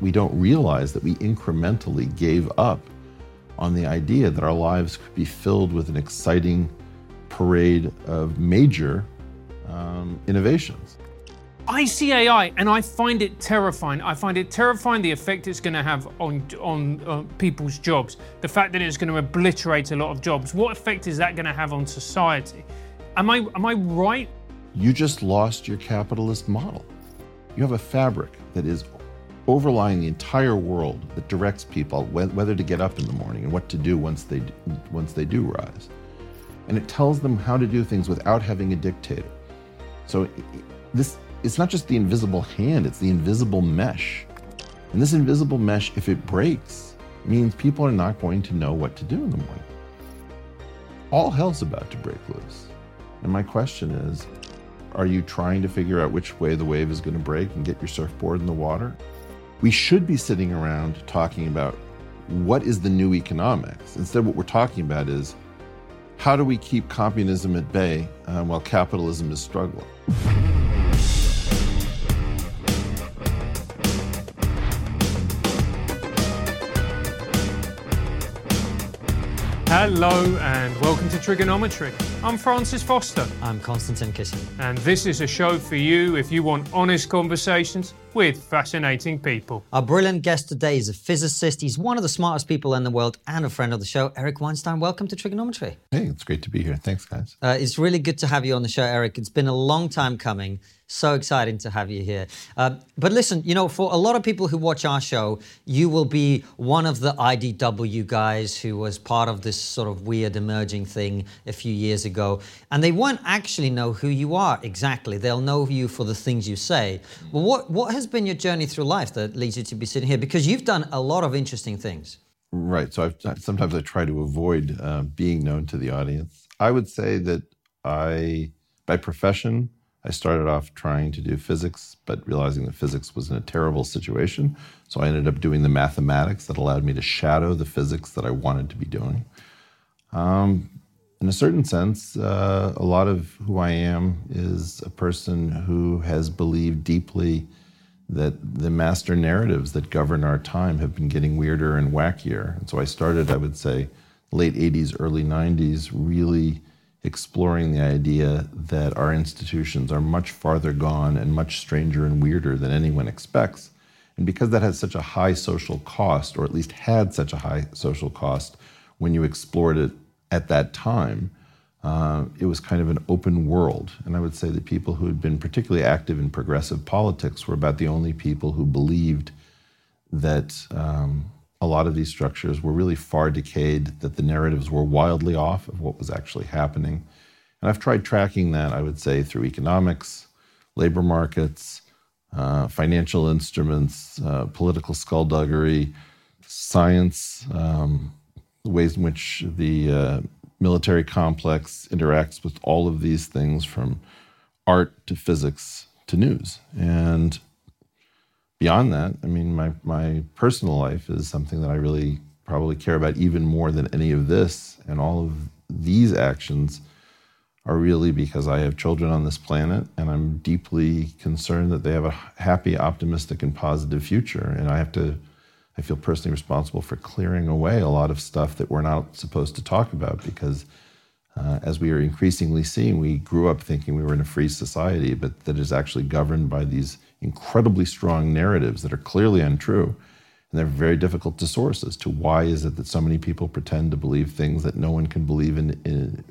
we don't realize that we incrementally gave up on the idea that our lives could be filled with an exciting parade of major um, innovations. I see AI and I find it terrifying. I find it terrifying the effect it's going to have on on uh, people's jobs. The fact that it's going to obliterate a lot of jobs. What effect is that going to have on society? Am I am I right? You just lost your capitalist model. You have a fabric that is overlying the entire world that directs people whether to get up in the morning and what to do once they once they do rise. And it tells them how to do things without having a dictator. So this it's not just the invisible hand, it's the invisible mesh. And this invisible mesh, if it breaks, means people are not going to know what to do in the morning. All hell's about to break loose. And my question is are you trying to figure out which way the wave is going to break and get your surfboard in the water? We should be sitting around talking about what is the new economics. Instead, what we're talking about is how do we keep communism at bay uh, while capitalism is struggling? Hello and welcome to TRIGGERnometry. I'm Francis Foster. I'm Konstantin Kisin. And this is a show for you if you want honest conversations with fascinating people. Our brilliant guest today is a physicist. He's one of the smartest people in the world and a friend of the show, Eric Weinstein. Welcome to TRIGGERnometry. Hey, it's great to be here. Thanks, guys. Uh, it's really good to have you on the show, Eric. It's been a long time coming. So exciting to have you here. Uh, but listen, you know, for a lot of people who watch our show, you will be one of the IDW guys who was part of this sort of weird emerging thing a few years ago. And they won't actually know who you are exactly. They'll know you for the things you say. Well, what, what has been your journey through life that leads you to be sitting here? Because you've done a lot of interesting things. Right. So I've, sometimes I try to avoid uh, being known to the audience. I would say that I, by profession, I started off trying to do physics, but realizing that physics was in a terrible situation. So I ended up doing the mathematics that allowed me to shadow the physics that I wanted to be doing. Um, in a certain sense, uh, a lot of who I am is a person who has believed deeply that the master narratives that govern our time have been getting weirder and wackier. And so I started, I would say, late 80s, early 90s, really exploring the idea that our institutions are much farther gone and much stranger and weirder than anyone expects. And because that has such a high social cost, or at least had such a high social cost when you explored it at that time, uh, it was kind of an open world. And I would say that people who had been particularly active in progressive politics were about the only people who believed that um, a lot of these structures were really far decayed, that the narratives were wildly off of what was actually happening. And I've tried tracking that, I would say, through economics, labor markets, uh, financial instruments, uh, political skullduggery, science, um, the ways in which the uh, military complex interacts with all of these things from art to physics to news. And beyond that, I mean, my, my personal life is something that I really probably care about even more than any of this. And all of these actions are really because I have children on this planet and I'm deeply concerned that they have a happy, optimistic, and positive future. And I have to, I feel personally responsible for clearing away a lot of stuff that we're not supposed to talk about because. Uh, as we are increasingly seeing, we grew up thinking we were in a free society, but that is actually governed by these incredibly strong narratives that are clearly untrue. And they're very difficult to source as to why is it that so many people pretend to believe things that no one can believe in in,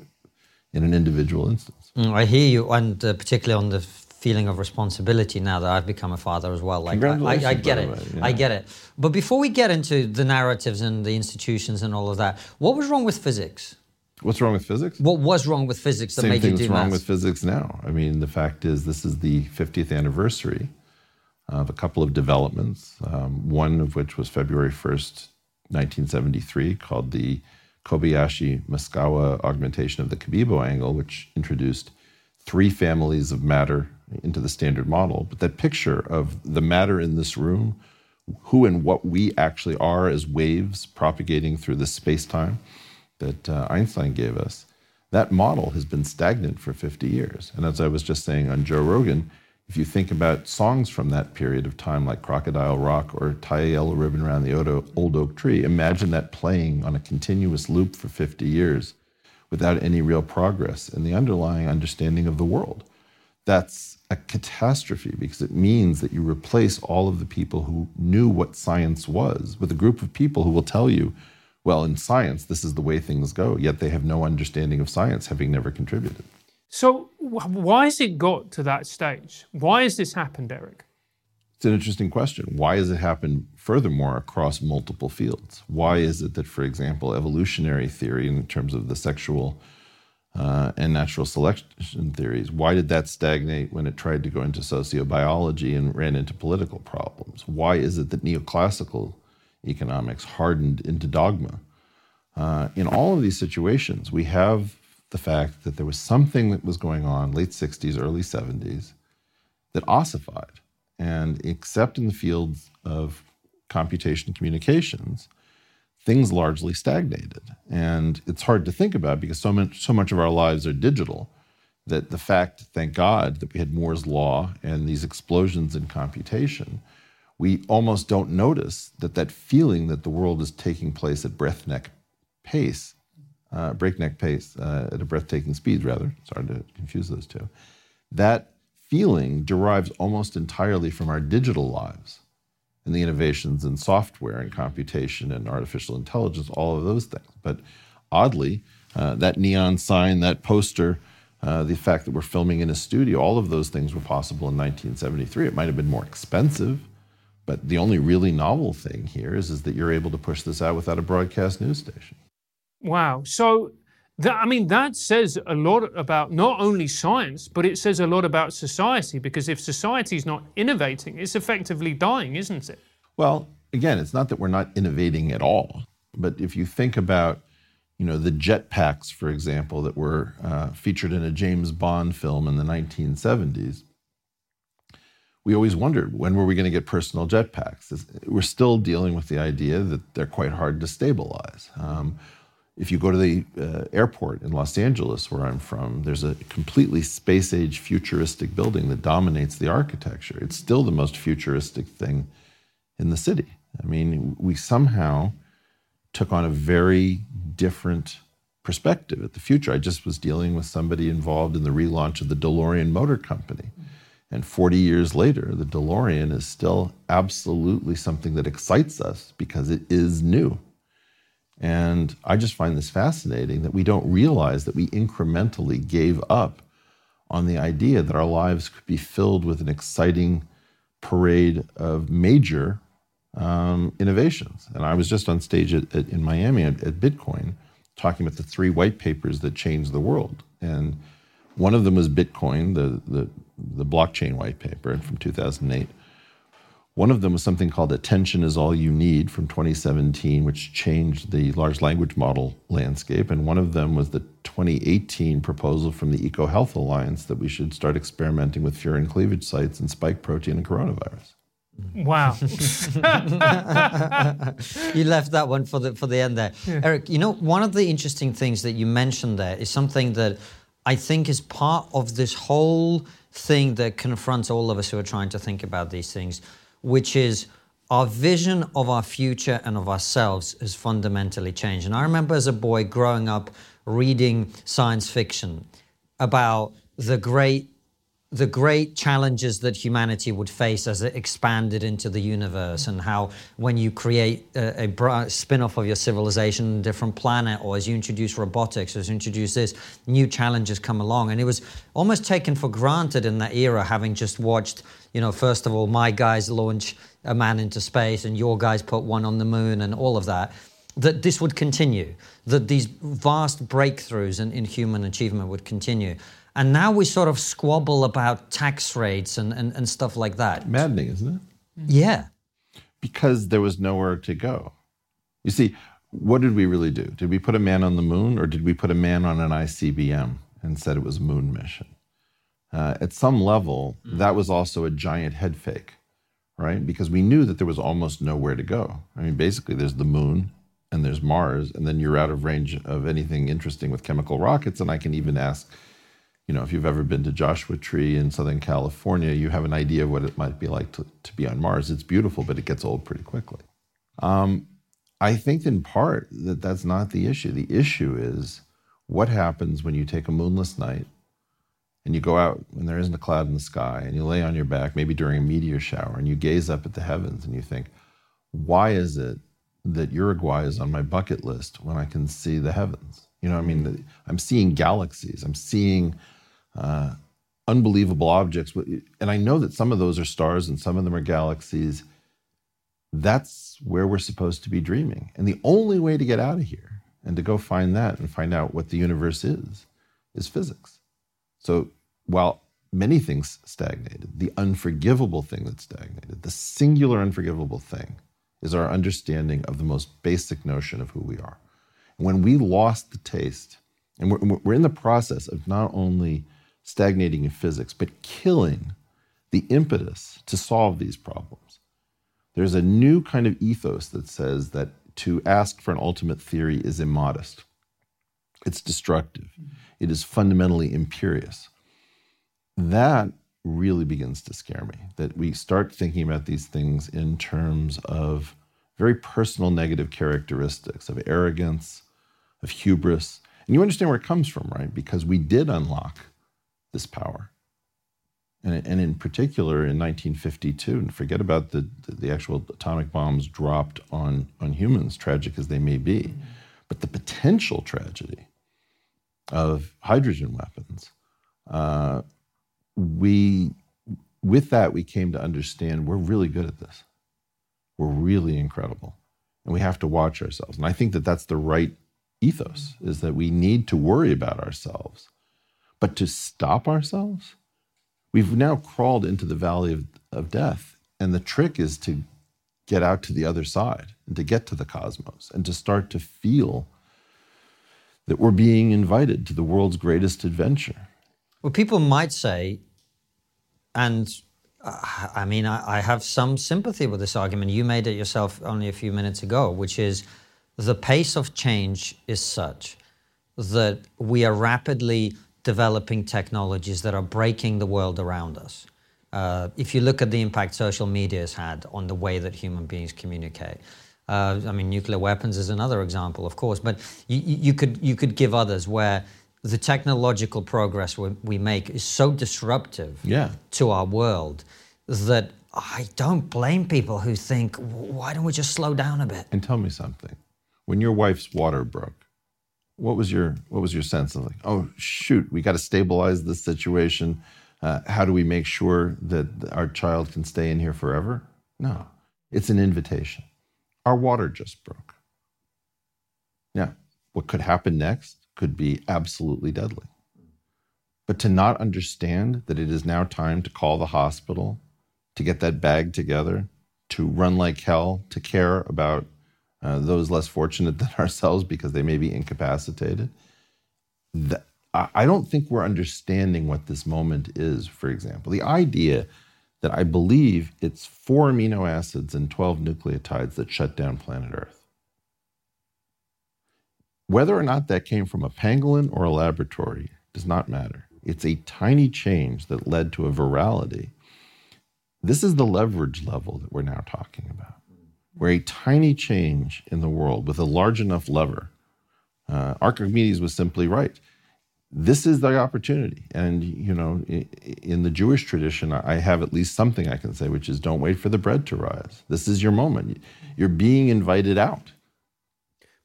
in an individual instance. Mm, I hear you, and uh, particularly on the feeling of responsibility now that I've become a father as well. Like I, I, I, get it, yeah. I get it. But before we get into the narratives and the institutions and all of that, what was wrong with physics? What's wrong with physics? What was wrong with physics that Same made you do wrong with physics now. I mean, the fact is, this is the 50th anniversary of a couple of developments, um, one of which was February 1st, 1973, called the Kobayashi Maskawa augmentation of the Cabibbo angle, which introduced three families of matter into the standard model. But that picture of the matter in this room, who and what we actually are as waves propagating through the space time that uh, Einstein gave us, that model has been stagnant for 50 years. And as I was just saying on Joe Rogan, If you think about songs from that period of time, like Crocodile Rock or Tie a Yellow Ribbon Around the Old Oak Tree, imagine that playing on a continuous loop for 50 years without any real progress in the underlying understanding of the world. That's a catastrophe because it means that you replace all of the people who knew what science was with a group of people who will tell you, well, in science, this is the way things go, yet they have no understanding of science, having never contributed. So, why has it got to that stage? Why has this happened, Eric? It's an interesting question. Why has it happened, furthermore, across multiple fields? Why is it that, for example, evolutionary theory, in terms of the sexual uh, and natural selection theories, why did that stagnate when it tried to go into sociobiology and ran into political problems? Why is it that neoclassical economics hardened into dogma? Uh, in all of these situations, we have the fact that there was something that was going on late 60s, early 70s that ossified. And except in the fields of computation and communications, things largely stagnated. And it's hard to think about because so much, so much of our lives are digital that the fact, thank God, that we had Moore's Law and these explosions in computation, we almost don't notice that that feeling that the world is taking place at breathneck pace uh, breakneck pace, uh, at a breathtaking speed, rather. Sorry to confuse those two. That feeling derives almost entirely from our digital lives and the innovations in software and computation and artificial intelligence, all of those things. But oddly, uh, that neon sign, that poster, uh, the fact that we're filming in a studio, all of those things were possible in 1973. It might have been more expensive, but the only really novel thing here is, is that you're able to push this out without a broadcast news station. Wow. So, that, I mean, that says a lot about not only science, but it says a lot about society because if society is not innovating, it's effectively dying, isn't it? Well, again, it's not that we're not innovating at all, but if you think about you know, the jetpacks, for example, that were uh, featured in a James Bond film in the 1970s, we always wondered when were we going to get personal jetpacks? We're still dealing with the idea that they're quite hard to stabilize. Um, if you go to the uh, airport in Los Angeles, where I'm from, there's a completely space age futuristic building that dominates the architecture. It's still the most futuristic thing in the city. I mean, we somehow took on a very different perspective at the future. I just was dealing with somebody involved in the relaunch of the DeLorean Motor Company. And 40 years later, the DeLorean is still absolutely something that excites us because it is new. And I just find this fascinating that we don't realize that we incrementally gave up on the idea that our lives could be filled with an exciting parade of major um, innovations. And I was just on stage at, at, in Miami at, at Bitcoin talking about the three white papers that changed the world. And one of them was Bitcoin, the, the, the blockchain white paper from 2008. One of them was something called Attention is All You Need from 2017, which changed the large language model landscape. And one of them was the 2018 proposal from the EcoHealth Alliance that we should start experimenting with furin cleavage sites and spike protein and coronavirus. Wow. you left that one for the for the end there. Yeah. Eric, you know, one of the interesting things that you mentioned there is something that I think is part of this whole thing that confronts all of us who are trying to think about these things which is our vision of our future and of ourselves has fundamentally changed. And I remember as a boy growing up reading science fiction about the great the great challenges that humanity would face as it expanded into the universe, and how when you create a, a spin off of your civilization, on a different planet, or as you introduce robotics, as you introduce this, new challenges come along. And it was almost taken for granted in that era, having just watched, you know, first of all, my guys launch a man into space, and your guys put one on the moon, and all of that that this would continue, that these vast breakthroughs in, in human achievement would continue. And now we sort of squabble about tax rates and, and, and stuff like that. Maddening, isn't it? Yeah. Because there was nowhere to go. You see, what did we really do? Did we put a man on the moon or did we put a man on an ICBM and said it was a moon mission? Uh, at some level, mm. that was also a giant head fake, right? Because we knew that there was almost nowhere to go. I mean, basically, there's the moon and there's Mars, and then you're out of range of anything interesting with chemical rockets. And I can even ask you know, if you've ever been to Joshua Tree in Southern California, you have an idea of what it might be like to, to be on Mars. It's beautiful, but it gets old pretty quickly. Um, I think in part that that's not the issue. The issue is what happens when you take a moonless night and you go out when there isn't a cloud in the sky and you lay on your back, maybe during a meteor shower, and you gaze up at the heavens and you think, why is it that Uruguay is on my bucket list when I can see the heavens? You know, I mean, I'm seeing galaxies, I'm seeing uh, unbelievable objects, and I know that some of those are stars and some of them are galaxies. That's where we're supposed to be dreaming. And the only way to get out of here and to go find that and find out what the universe is, is physics. So while many things stagnated, the unforgivable thing that stagnated, the singular unforgivable thing, is our understanding of the most basic notion of who we are. When we lost the taste, and we're, we're in the process of not only stagnating in physics, but killing the impetus to solve these problems. There's a new kind of ethos that says that to ask for an ultimate theory is immodest. It's destructive. It is fundamentally imperious. That really begins to scare me that we start thinking about these things in terms of very personal negative characteristics of arrogance, of hubris. And you understand where it comes from, right? Because we did unlock this power. And, and in particular in 1952, and forget about the, the actual atomic bombs dropped on, on humans, tragic as they may be, but the potential tragedy of hydrogen weapons. Uh, we, with that, we came to understand we're really good at this. We're really incredible. And we have to watch ourselves. And I think that that's the right ethos, is that we need to worry about ourselves. But to stop ourselves, We've now crawled into the valley of, of death. And the trick is to get out to the other side and to get to the cosmos and to start to feel that we're being invited to the world's greatest adventure. Well, people might say, and uh, I mean, I, I, have some sympathy with this argument. You made it yourself only a few minutes ago, which is the pace of change is such that we are rapidly developing technologies that are breaking the world around us. Uh, if you look at the impact social media has had on the way that human beings communicate, uh, I mean, nuclear weapons is another example, of course, but you, you, could you could give others where the technological progress we, we make is so disruptive yeah. to our world that I don't blame people who think, why don't we just slow down a bit? And tell me something. When your wife's water broke, what was your what was your sense of like oh shoot we got to stabilize this situation. Uh, how do we make sure that our child can stay in here forever? No it's an invitation. Our water just broke. Yeah what could happen next could be absolutely deadly. But to not understand that it is now time to call the hospital to get that bag together to run like hell to care about uh, those less fortunate than ourselves because they may be incapacitated. The, I don't think we're understanding what this moment is, for example. The idea that I believe it's four amino acids and 12 nucleotides that shut down planet Earth. Whether or not that came from a pangolin or a laboratory does not matter. It's a tiny change that led to a virality. This is the leverage level that we're now talking about where a tiny change in the world with a large enough lever, uh, Archimedes was simply right. This is the opportunity. And, you know, in the Jewish tradition, I have at least something I can say, which is don't wait for the bread to rise. This is your moment. You're being invited out.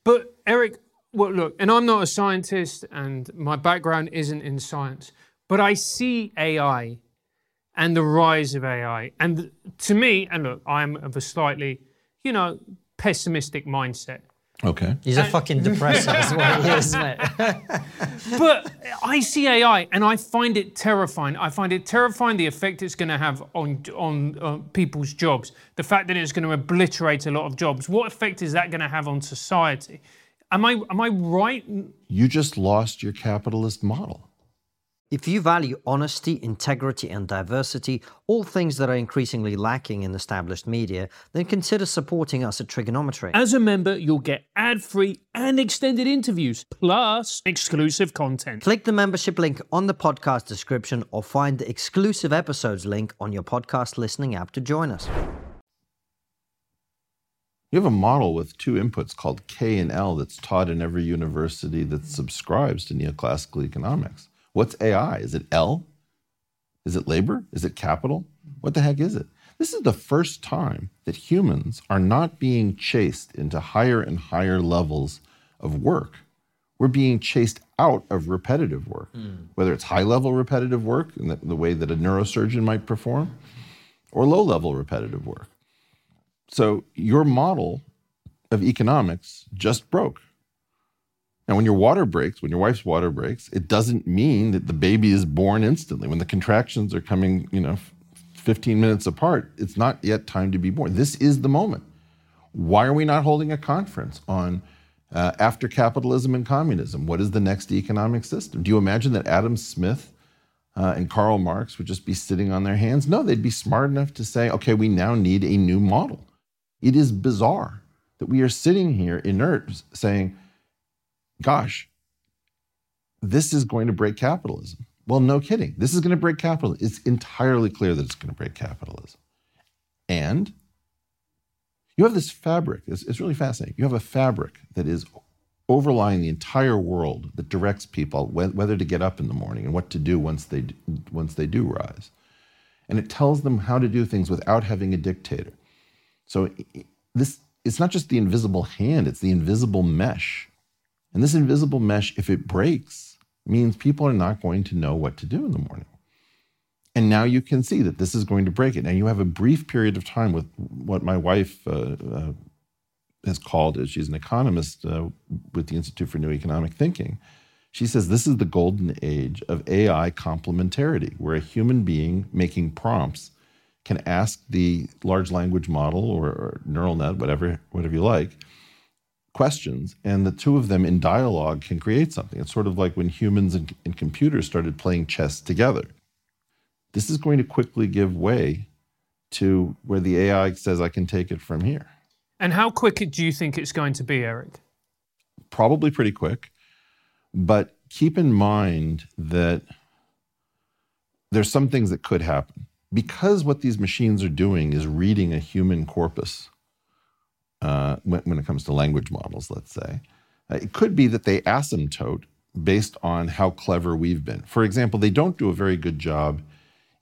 But, Eric, well, look, and I'm not a scientist and my background isn't in science, but I see AI and the rise of AI. And to me, and look, I'm of a slightly you know, pessimistic mindset. Okay. He's a fucking depressor, is what he is, mate. but I see AI and I find it terrifying. I find it terrifying the effect it's going to have on on uh, people's jobs. The fact that it's going to obliterate a lot of jobs. What effect is that going to have on society? Am I am I right? You just lost your capitalist model. If you value honesty, integrity, and diversity, all things that are increasingly lacking in established media, then consider supporting us at TRIGGERnometry. As a member, you'll get ad free and extended interviews, plus exclusive content. Click the membership link on the podcast description or find the exclusive episodes link on your podcast listening app to join us. You have a model with two inputs called K and L that's taught in every university that subscribes to neoclassical economics. What's AI? Is it L? Is it labor? Is it capital? What the heck is it? This is the first time that humans are not being chased into higher and higher levels of work. We're being chased out of repetitive work, hmm. whether it's high level repetitive work in the, the way that a neurosurgeon might perform, or low level repetitive work. So your model of economics just broke. And when your water breaks, when your wife's water breaks, it doesn't mean that the baby is born instantly. When the contractions are coming, you know, 15 minutes apart, it's not yet time to be born. This is the moment. Why are we not holding a conference on uh, after capitalism and communism? What is the next economic system? Do you imagine that Adam Smith uh, and Karl Marx would just be sitting on their hands? No, they'd be smart enough to say, okay, we now need a new model. It is bizarre that we are sitting here inert saying, gosh, this is going to break capitalism. Well, no kidding. This is going to break capitalism. It's entirely clear that it's going to break capitalism. And you have this fabric. It's, it's really fascinating. You have a fabric that is overlying the entire world that directs people whether to get up in the morning and what to do once they once they do rise. And it tells them how to do things without having a dictator. So this it's not just the invisible hand, it's the invisible mesh. And this invisible mesh, if it breaks, means people are not going to know what to do in the morning. And now you can see that this is going to break it. Now you have a brief period of time with what my wife uh, uh, has called, as she's an economist uh, with the Institute for New Economic Thinking. She says this is the golden age of AI complementarity, where a human being making prompts can ask the large language model or, or neural net, whatever, whatever you like, questions, and the two of them in dialogue can create something. It's sort of like when humans and, and computers started playing chess together. This is going to quickly give way to where the AI says, I can take it from here. And how quick do you think it's going to be, Eric? Probably pretty quick. But keep in mind that there's some things that could happen. Because what these machines are doing is reading a human corpus uh, when, when it comes to language models, let's say, uh, it could be that they asymptote based on how clever we've been. For example, they don't do a very good job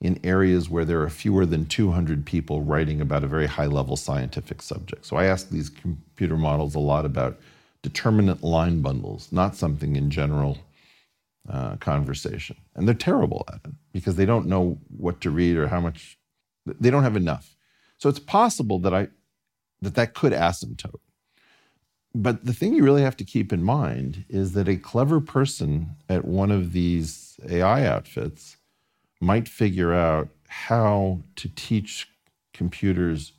in areas where there are fewer than 200 people writing about a very high level scientific subject. So I ask these computer models a lot about determinant line bundles, not something in general uh, conversation. And they're terrible at it because they don't know what to read or how much, they don't have enough. So it's possible that I, that that could asymptote. But the thing you really have to keep in mind is that a clever person at one of these AI outfits might figure out how to teach computers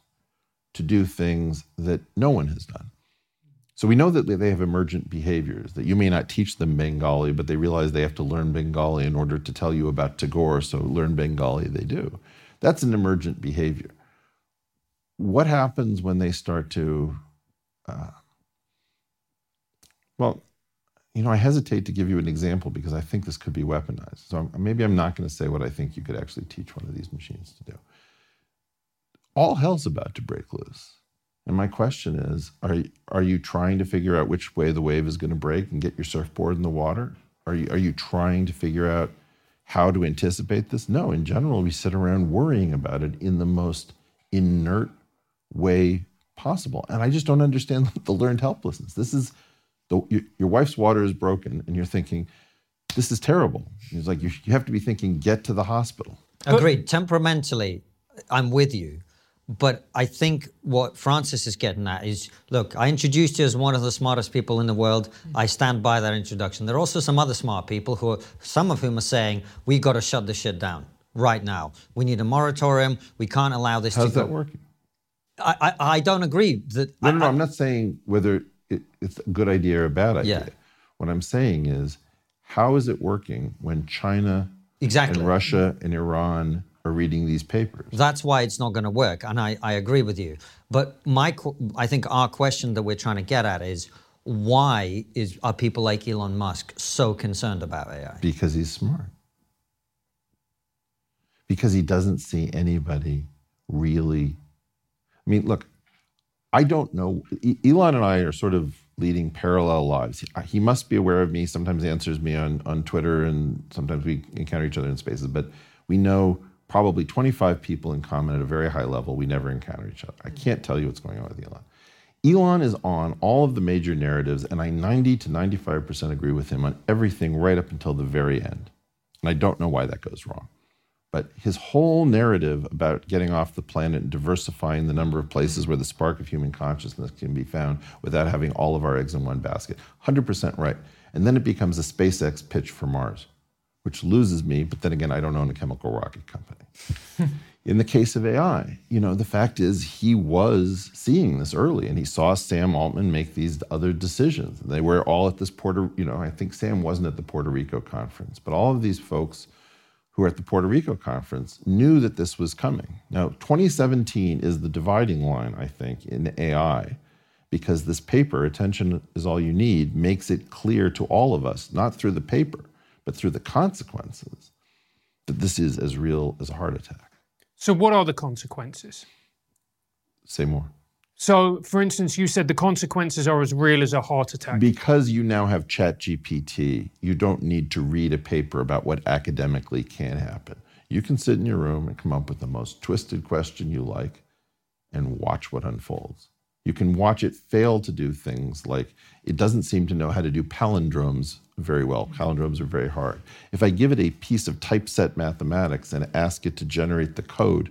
to do things that no one has done. So we know that they have emergent behaviors, that you may not teach them Bengali, but they realize they have to learn Bengali in order to tell you about Tagore, so learn Bengali they do. That's an emergent behavior. What happens when they start to, uh, well, you know, I hesitate to give you an example because I think this could be weaponized. So maybe I'm not going to say what I think you could actually teach one of these machines to do. All hell's about to break loose. And my question is are, are you trying to figure out which way the wave is going to break and get your surfboard in the water? Are you, are you trying to figure out how to anticipate this? No, in general, we sit around worrying about it in the most inert way possible. And I just don't understand the learned helplessness. This is the, your, your wife's water is broken, and you're thinking, this is terrible. It's like you, you have to be thinking, get to the hospital. Agreed. Temperamentally, I'm with you. But I think what Francis is getting at is look, I introduced you as one of the smartest people in the world. Mm-hmm. I stand by that introduction. There are also some other smart people who are, some of whom are saying, we got to shut this shit down right now. We need a moratorium. We can't allow this How's to that go. working? I, I, I don't agree that. No, I- no, no. I- I'm not saying whether it, it's a good idea or a bad idea. Yeah. What I'm saying is, how is it working when China Exactly. And Russia and Iran are reading these papers. That's why it's not going to work, and I, I agree with you. But my, I think our question that we're trying to get at is why is are people like Elon Musk so concerned about AI? Because he's smart. Because he doesn't see anybody really. I mean, look, I don't know. Elon and I are sort of leading parallel lives. He must be aware of me. Sometimes answers me on, on Twitter, and sometimes we encounter each other in spaces. But we know probably 25 people in common at a very high level. We never encounter each other. I mm-hmm. can't tell you what's going on with Elon. Elon is on all of the major narratives, and I 90 to 95% agree with him on everything right up until the very end. And I don't know why that goes wrong. But his whole narrative about getting off the planet and diversifying the number of places mm-hmm. where the spark of human consciousness can be found without having all of our eggs in one basket, 100% right. And then it becomes a SpaceX pitch for Mars, which loses me, but then again, I don't own a chemical rocket company. in the case of AI, you know, the fact is he was seeing this early and he saw Sam Altman make these other decisions. They were all at this Puerto, you know, I think Sam wasn't at the Puerto Rico conference, but all of these folks who were at the Puerto Rico conference knew that this was coming. Now, 2017 is the dividing line, I think, in AI, because this paper, Attention is All You Need, makes it clear to all of us, not through the paper, but through the consequences, that this is as real as a heart attack. So, what are the consequences? Say more. So, for instance, you said the consequences are as real as a heart attack. Because you now have ChatGPT, you don't need to read a paper about what academically can happen. You can sit in your room and come up with the most twisted question you like and watch what unfolds. You can watch it fail to do things like it doesn't seem to know how to do palindromes very well. Palindromes are very hard. If I give it a piece of typeset mathematics and ask it to generate the code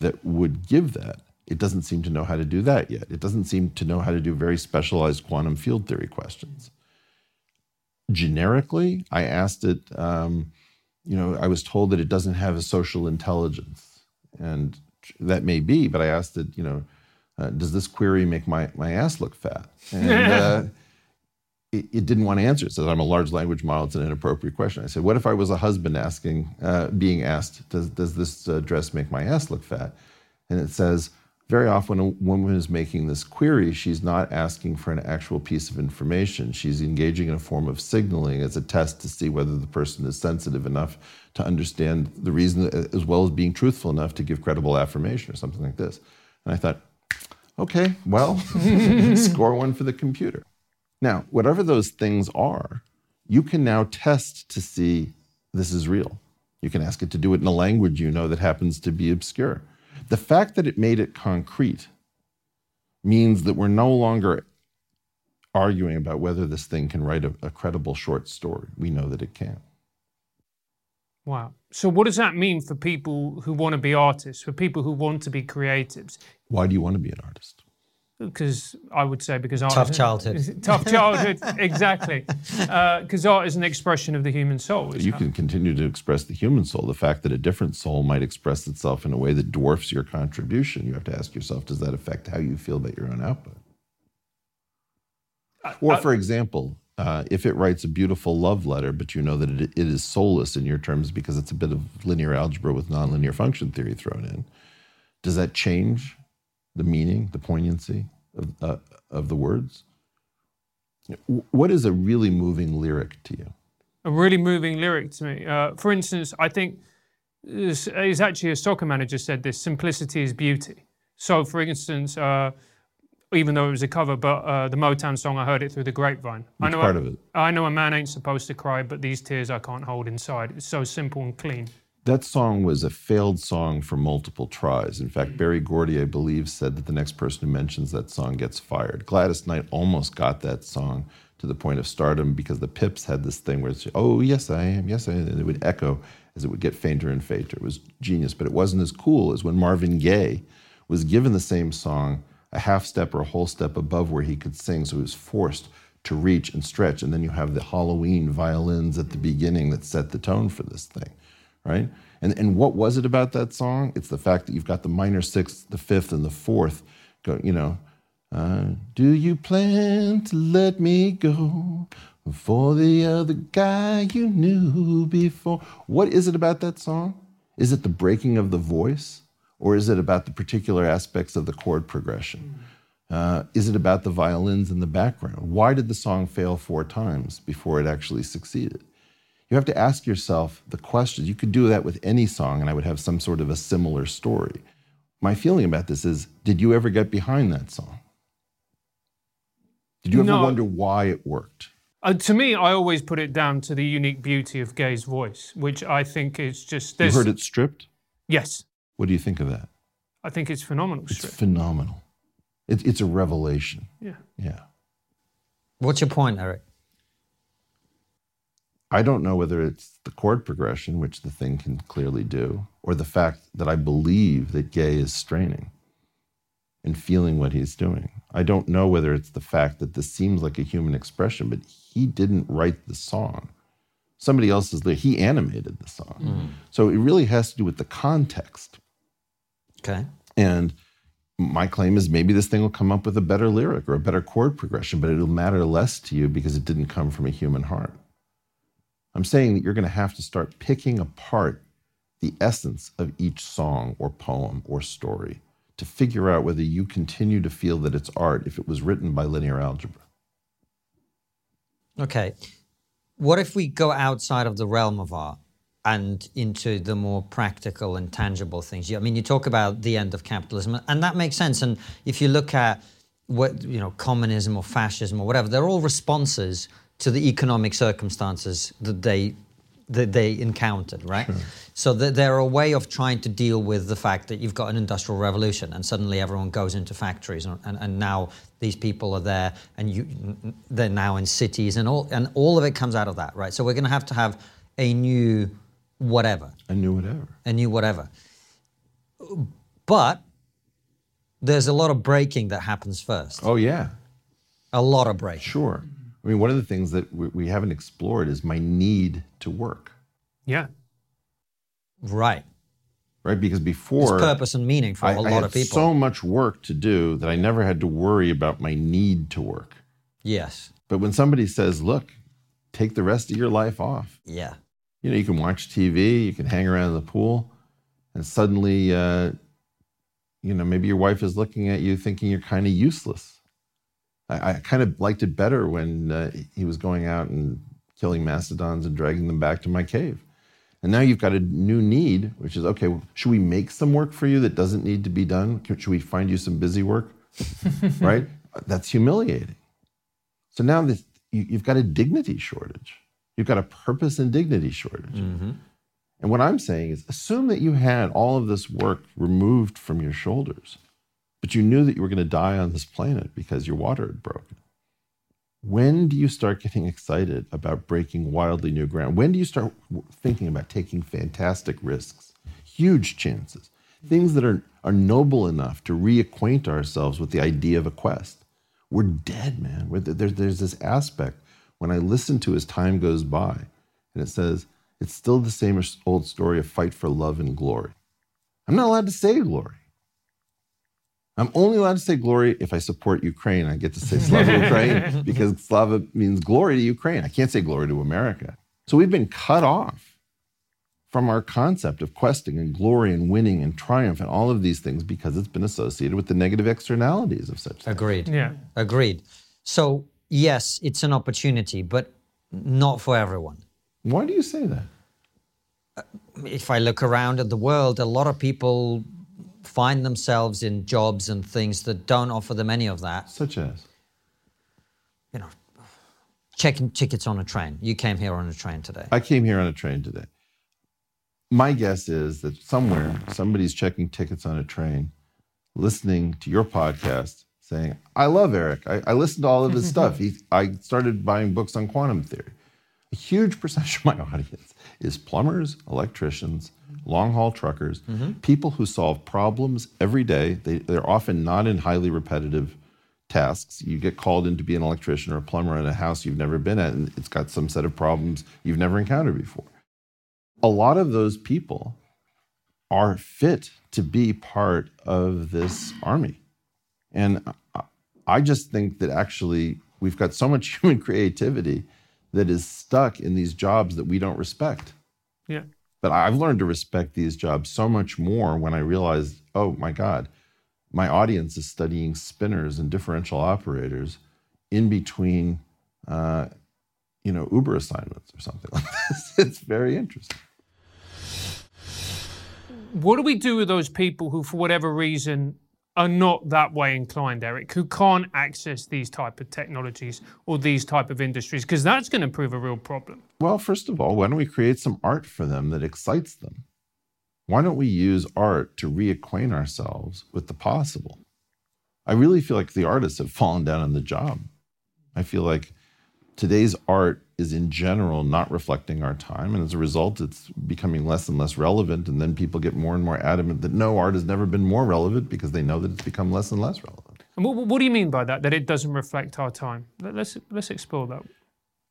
that would give that, it doesn't seem to know how to do that yet. It doesn't seem to know how to do very specialized quantum field theory questions. Generically, I asked it, um, you know, I was told that it doesn't have a social intelligence. And that may be, but I asked it, you know, uh, does this query make my, my ass look fat? And uh, it, it, didn't want to answer. It says, I'm a large language model. It's an inappropriate question. I said, what if I was a husband asking, uh, being asked, does, does this uh, dress make my ass look fat? And it says, very often a woman is making this query, she's not asking for an actual piece of information. She's engaging in a form of signaling as a test to see whether the person is sensitive enough to understand the reason, uh, as well as being truthful enough to give credible affirmation or something like this. And I thought, Okay, well, score one for the computer. Now, whatever those things are, you can now test to see this is real. You can ask it to do it in a language you know that happens to be obscure. The fact that it made it concrete means that we're no longer arguing about whether this thing can write a, a credible short story. We know that it can. Wow. So, what does that mean for people who want to be artists, for people who want to be creatives? Why do you want to be an artist? Because I would say because art. Tough is, childhood. Tough childhood, exactly. Because uh, art is an expression of the human soul. You can continue to express the human soul. The fact that a different soul might express itself in a way that dwarfs your contribution, you have to ask yourself does that affect how you feel about your own output? Uh, or, for example, uh, if it writes a beautiful love letter, but you know that it, it is soulless in your terms because it's a bit of linear algebra with nonlinear function theory thrown in, does that change the meaning, the poignancy of, uh, of the words? What is a really moving lyric to you? A really moving lyric to me. Uh, for instance, I think is actually a soccer manager said this: simplicity is beauty. So, for instance, uh, even though it was a cover, but uh, the Motown song, I heard it through the grapevine. Which I know part a, of it? I know a man ain't supposed to cry, but these tears I can't hold inside. It's so simple and clean. That song was a failed song for multiple tries. In fact, mm. Berry Gordy, I believe, said that the next person who mentions that song gets fired. Gladys Knight almost got that song to the point of stardom because the Pips had this thing where it's, oh, yes, I am, yes, I am. And it would echo as it would get fainter and fainter. It was genius, but it wasn't as cool as when Marvin Gaye was given the same song a half step or a whole step above where he could sing. So he was forced to reach and stretch. And then you have the Halloween violins at the beginning that set the tone for this thing right? And, and what was it about that song? It's the fact that you've got the minor sixth, the fifth, and the fourth. Go, you know, uh, do you plan to let me go For the other guy you knew before. What is it about that song? Is it the breaking of the voice? Or is it about the particular aspects of the chord progression? Uh, is it about the violins in the background? Why did the song fail four times before it actually succeeded? You have to ask yourself the questions. You could do that with any song, and I would have some sort of a similar story. My feeling about this is did you ever get behind that song? Did you ever No. wonder why it worked? Uh, to me, I always put it down to the unique beauty of Gaye's voice, which I think is just. You there's- heard it stripped? Yes, What do you think of that? I think it's phenomenal. It's Strip. phenomenal. It, it's a revelation. Yeah. Yeah. What's your point, Eric? I don't know whether it's the chord progression, which the thing can clearly do, or the fact that I believe that Gaye is straining and feeling what he's doing. I don't know whether it's the fact that this seems like a human expression, but he didn't write the song. Somebody else is there. He animated the song. Mm. So it really has to do with the context. Okay. And my claim is maybe this thing will come up with a better lyric or a better chord progression, but it'll matter less to you because it didn't come from a human heart. I'm saying that you're going to have to start picking apart the essence of each song or poem or story to figure out whether you continue to feel that it's art if it was written by linear algebra. Okay. What if we go outside of the realm of art and into the more practical and tangible things? I mean, you talk about the end of capitalism, and that makes sense. And if you look at what you know, communism or fascism or whatever, they're all responses to the economic circumstances that they that they encountered, right? So that they're a way of trying to deal with the fact that you've got an industrial revolution and suddenly everyone goes into factories and, and, and now these people are there and you they're now in cities and all and all of it comes out of that, right? So we're going to have to have a new whatever, A new whatever. a new whatever. But there's a lot of breaking that happens first. Oh, yeah. A lot of breaking. Sure. I mean, one of the things that we, we haven't explored is my need to work, Yeah. Right. right? Because There's before purpose and meaning for I, a I lot had of people. so much work to do that I never had to worry about my need to work. yes. But when somebody says, look, take the rest of your life off, Yeah. you know, you can watch TV, you can hang around in the pool, and suddenly, uh, you know, maybe your wife is looking at you thinking you're kind of useless. I, I kind of liked it better when uh, he was going out and killing mastodons and dragging them back to my cave. And now you've got a new need, which is okay, well, should we make some work for you that doesn't need to be done? Should we find you some busy work? right? That's humiliating. So now this, you, you've got a dignity shortage. You've got a purpose and dignity shortage. And what I'm saying is assume that you had all of this work removed from your shoulders, but you knew that you were going to die on this planet because your water had broken. When do you start getting excited about breaking wildly new ground? When do you start thinking about taking fantastic risks, huge chances, things that are, are noble enough to reacquaint ourselves with the idea of a quest? We're dead, man. We're, there's, this aspect when I listen to as time goes by, and it says, it's still the same old story of fight for love and glory. I'm not allowed to say glory. I'm only allowed to say glory if I support Ukraine. I get to say Slava Ukraine because Slava means glory to Ukraine. I can't say glory to America. So we've been cut off from our concept of questing and glory and winning and triumph and all of these things because it's been associated with the negative externalities of such things. Agreed. Yeah. Agreed. So, yes, it's an opportunity, but not for everyone. Why do you say that? Uh, if I look around at the world, a lot of people find themselves in jobs and things that don't offer them any of that. Such as? You know, checking tickets on a train. You came here on a train today. I came here on a train today. My guess is that somewhere somebody's checking tickets on a train, listening to your podcast, saying, I love Eric. I, I listened to all of his stuff. He, I started buying books on quantum theory. A huge percentage of my audience is plumbers, electricians, long haul truckers, people who solve problems every day. They, they're often not in highly repetitive tasks. You get called in to be an electrician or a plumber in a house you've never been at, and it's got some set of problems you've never encountered before. A lot of those people are fit to be part of this army. And I just think that actually we've got so much human creativity that is stuck in these jobs that we don't respect. Yeah. But I've learned to respect these jobs so much more when I realized, oh my God, my audience is studying spinors and differential operators in between, uh, you know, Uber assignments or something like this. It's very interesting. What do we do with those people who, for whatever reason, are not that way inclined, Eric, who can't access these type of technologies or these type of industries? Because that's going to prove a real problem. Well, first of all, why don't we create some art for them that excites them? Why don't we use art to reacquaint ourselves with the possible? I really feel like the artists have fallen down on the job. I feel like today's art is in general not reflecting our time. And as a result, it's becoming less and less relevant. And then people get more and more adamant that no, art has never been more relevant because they know that it's become less and less relevant. And what, what do you mean by that? That it doesn't reflect our time? Let- Let's let's explore that.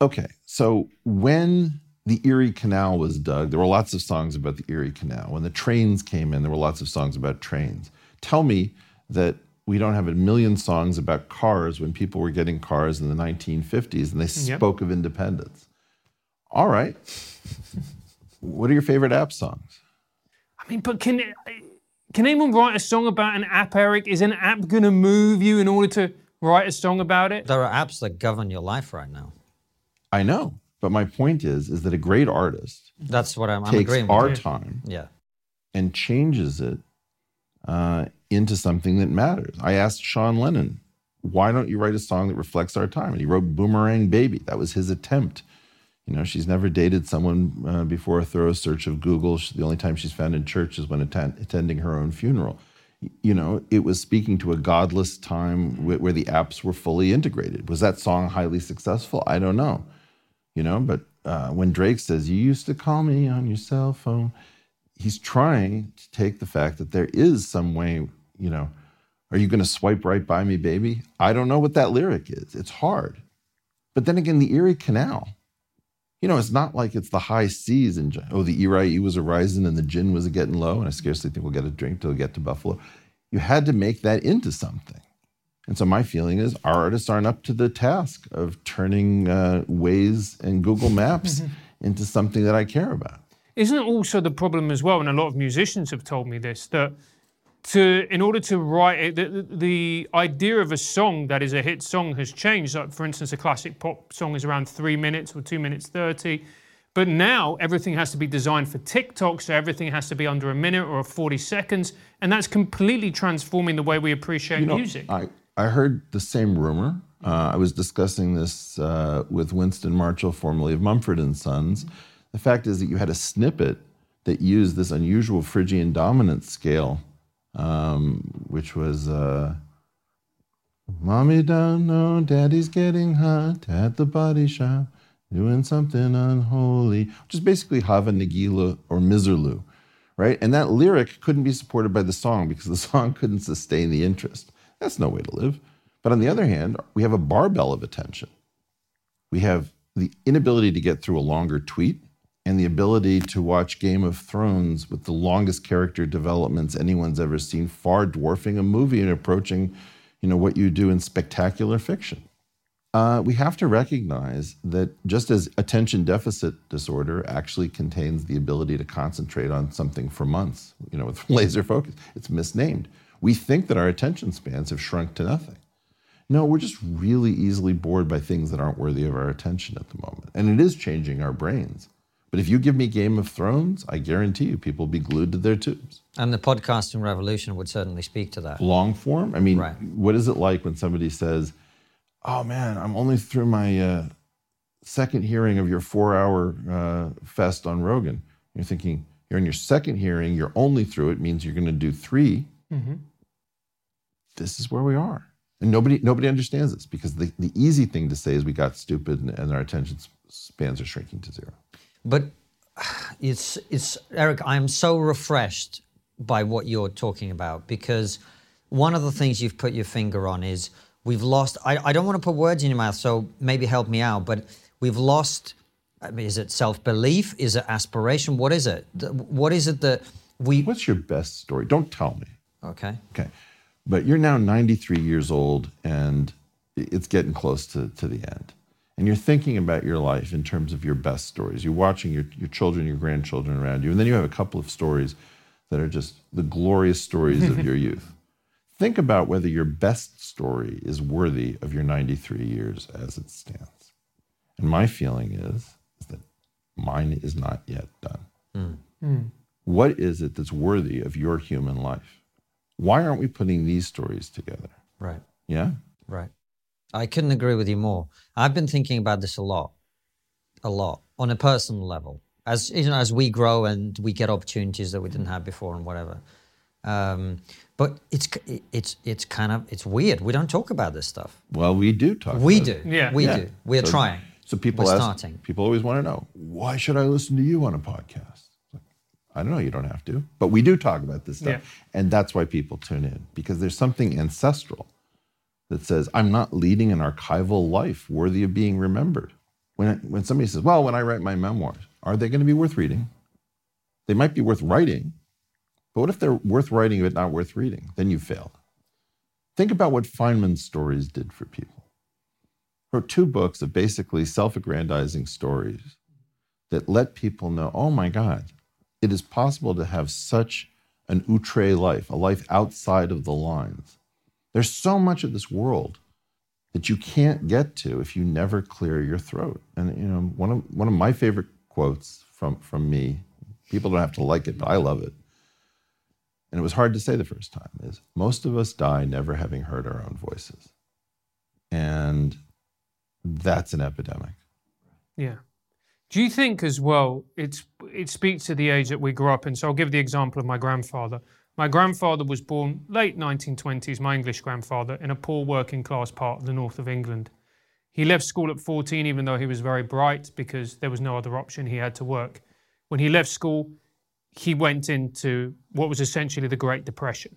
Okay, so when the Erie Canal was dug, there were lots of songs about the Erie Canal. When the trains came in, there were lots of songs about trains. Tell me that we don't have a million songs about cars when people were getting cars in the 1950s and they Yep. spoke of independence. All right. what are your favorite app songs? I mean, but can can anyone write a song about an app, Eric? Is an app going to move you in order to write a song about it? There are apps that govern your life right now. I know, but my point is is that a great artist That's what I'm, I'm takes agreeing our you. time Yeah. and changes it uh, into something that matters. I asked Sean Lennon, why don't you write a song that reflects our time? And he wrote Boomerang Baby. That was his attempt. You know, she's never dated someone uh, before a thorough search of Google. She, the only time she's found in church is when atten- attending her own funeral. You know, it was speaking to a godless time wh- where the apps were fully integrated. Was that song highly successful? I don't know. You know, but uh, when Drake says, You used to call me on your cell phone, he's trying to take the fact that there is some way, you know, are you going to swipe right by me, baby? I don't know what that lyric is. It's hard. But then again, the Erie Canal, you know, it's not like it's the high seas and oh, the Erie was a rising and the gin was a getting low, and I scarcely think we'll get a drink till we get to Buffalo. You had to make that into something. And so my feeling is our artists aren't up to the task of turning uh, Waze and Google Maps into something that I care about. Isn't it also the problem as well? And a lot of musicians have told me this that to in order to write it, the, the- idea of a song that is a hit song has changed. Like for instance, a classic pop song is around three minutes or two minutes thirty. But now everything has to be designed for TikTok, so everything has to be under a minute or 40 seconds, and that's completely transforming the way we appreciate You know, music. I, I heard the same rumor. Uh, I was discussing this uh, with Winston Marshall, formerly of Mumford and Sons. The fact is that you had a snippet that used this unusual Phrygian dominant scale, um, which was uh, "Mommy don't know, Daddy's getting hot at the body shop, doing something unholy," which is basically Hava Nagila or Miserlou right? And that lyric couldn't be supported by the song because the song couldn't sustain the interest. That's no way to live. But on the other hand, we have a barbell of attention. We have the inability to get through a longer tweet and the ability to watch Game of Thrones with the longest character developments anyone's ever seen, far dwarfing a movie and approaching, you know, what you do in spectacular fiction uh, we have to recognize that just as attention deficit disorder actually contains the ability to concentrate on something for months, you know, with laser focus, it's misnamed. We think that our attention spans have shrunk to nothing. No, we're just really easily bored by things that aren't worthy of our attention at the moment. And it is changing our brains. But if you give me Game of Thrones, I guarantee you people will be glued to their tubes. And the podcasting revolution would certainly speak to that. long form. I mean, Right. what is it like when somebody says, "Oh man, I'm only through my uh, second hearing of your four-hour uh, fest on Rogan"? You're thinking you're in your second hearing. You're only through it means you're going to do 3 This is where we are, and nobody nobody understands this because the, the easy thing to say is we got stupid and, and our attention spans are shrinking to zero. But it's it's Eric. I'm so refreshed by what you're talking about because one of the things you've put your finger on is we've lost. I, I don't want to put words in your mouth, so maybe help me out. But we've lost. I mean, is it self belief? Is it aspiration? What is it? What is it that we? What's your best story? Don't tell me. Okay. Okay. But you're now 93 years old and it's getting close to, to the end. And you're thinking about your life in terms of your best stories. You're watching your, your children, your grandchildren around you, and then you have a couple of stories that are just the glorious stories of your youth. Think about whether your best story is worthy of your 93 years as it stands. And my feeling is, is that mine is not yet done. Hmm. Hmm. What is it that's worthy of your human life? Why aren't we putting these stories together? Right. Yeah? Right. I couldn't agree with you more. I've been thinking about this a lot, a lot on a personal level. As you know, as we grow and we get opportunities that we didn't have before and whatever. Um, but it's it's it's kind of it's weird. We don't talk about this stuff. Well, we do talk. We about do. it. Yeah. We Yeah. do. We're So- trying. So people We're ask, starting. people always want to know, why should I listen to you on a podcast? Like, I don't know, you don't have to. But we do talk about this stuff. Yeah. And that's why people tune in, because there's something ancestral that says, I'm not leading an archival life worthy of being remembered. When, when somebody says, well, when I write my memoirs, are they going to be worth reading? They might be worth writing, but what if they're worth writing but not worth reading? Then you failed. Think about what Feynman's stories did for people wrote two books of basically self aggrandizing stories that let people know oh my God, it is possible to have such an outre life, a life outside of the lines. There's so much of this world that you can't get to if you never clear your throat. And you know, one of one of my favorite quotes from from me, people don't have to like it, but I love it. And it was hard to say the first time is most of us die never having heard our own voices. And that's an epidemic. Yeah. Do you think as well it's it speaks to the age that we grew up in? So I'll give the example of my grandfather. My grandfather was born late 1920s, my English grandfather, in a poor working class part of the north of England. He left school at 14, even though he was very bright, because there was no other option. He had to work. When he left school, he went into what was essentially the Great Depression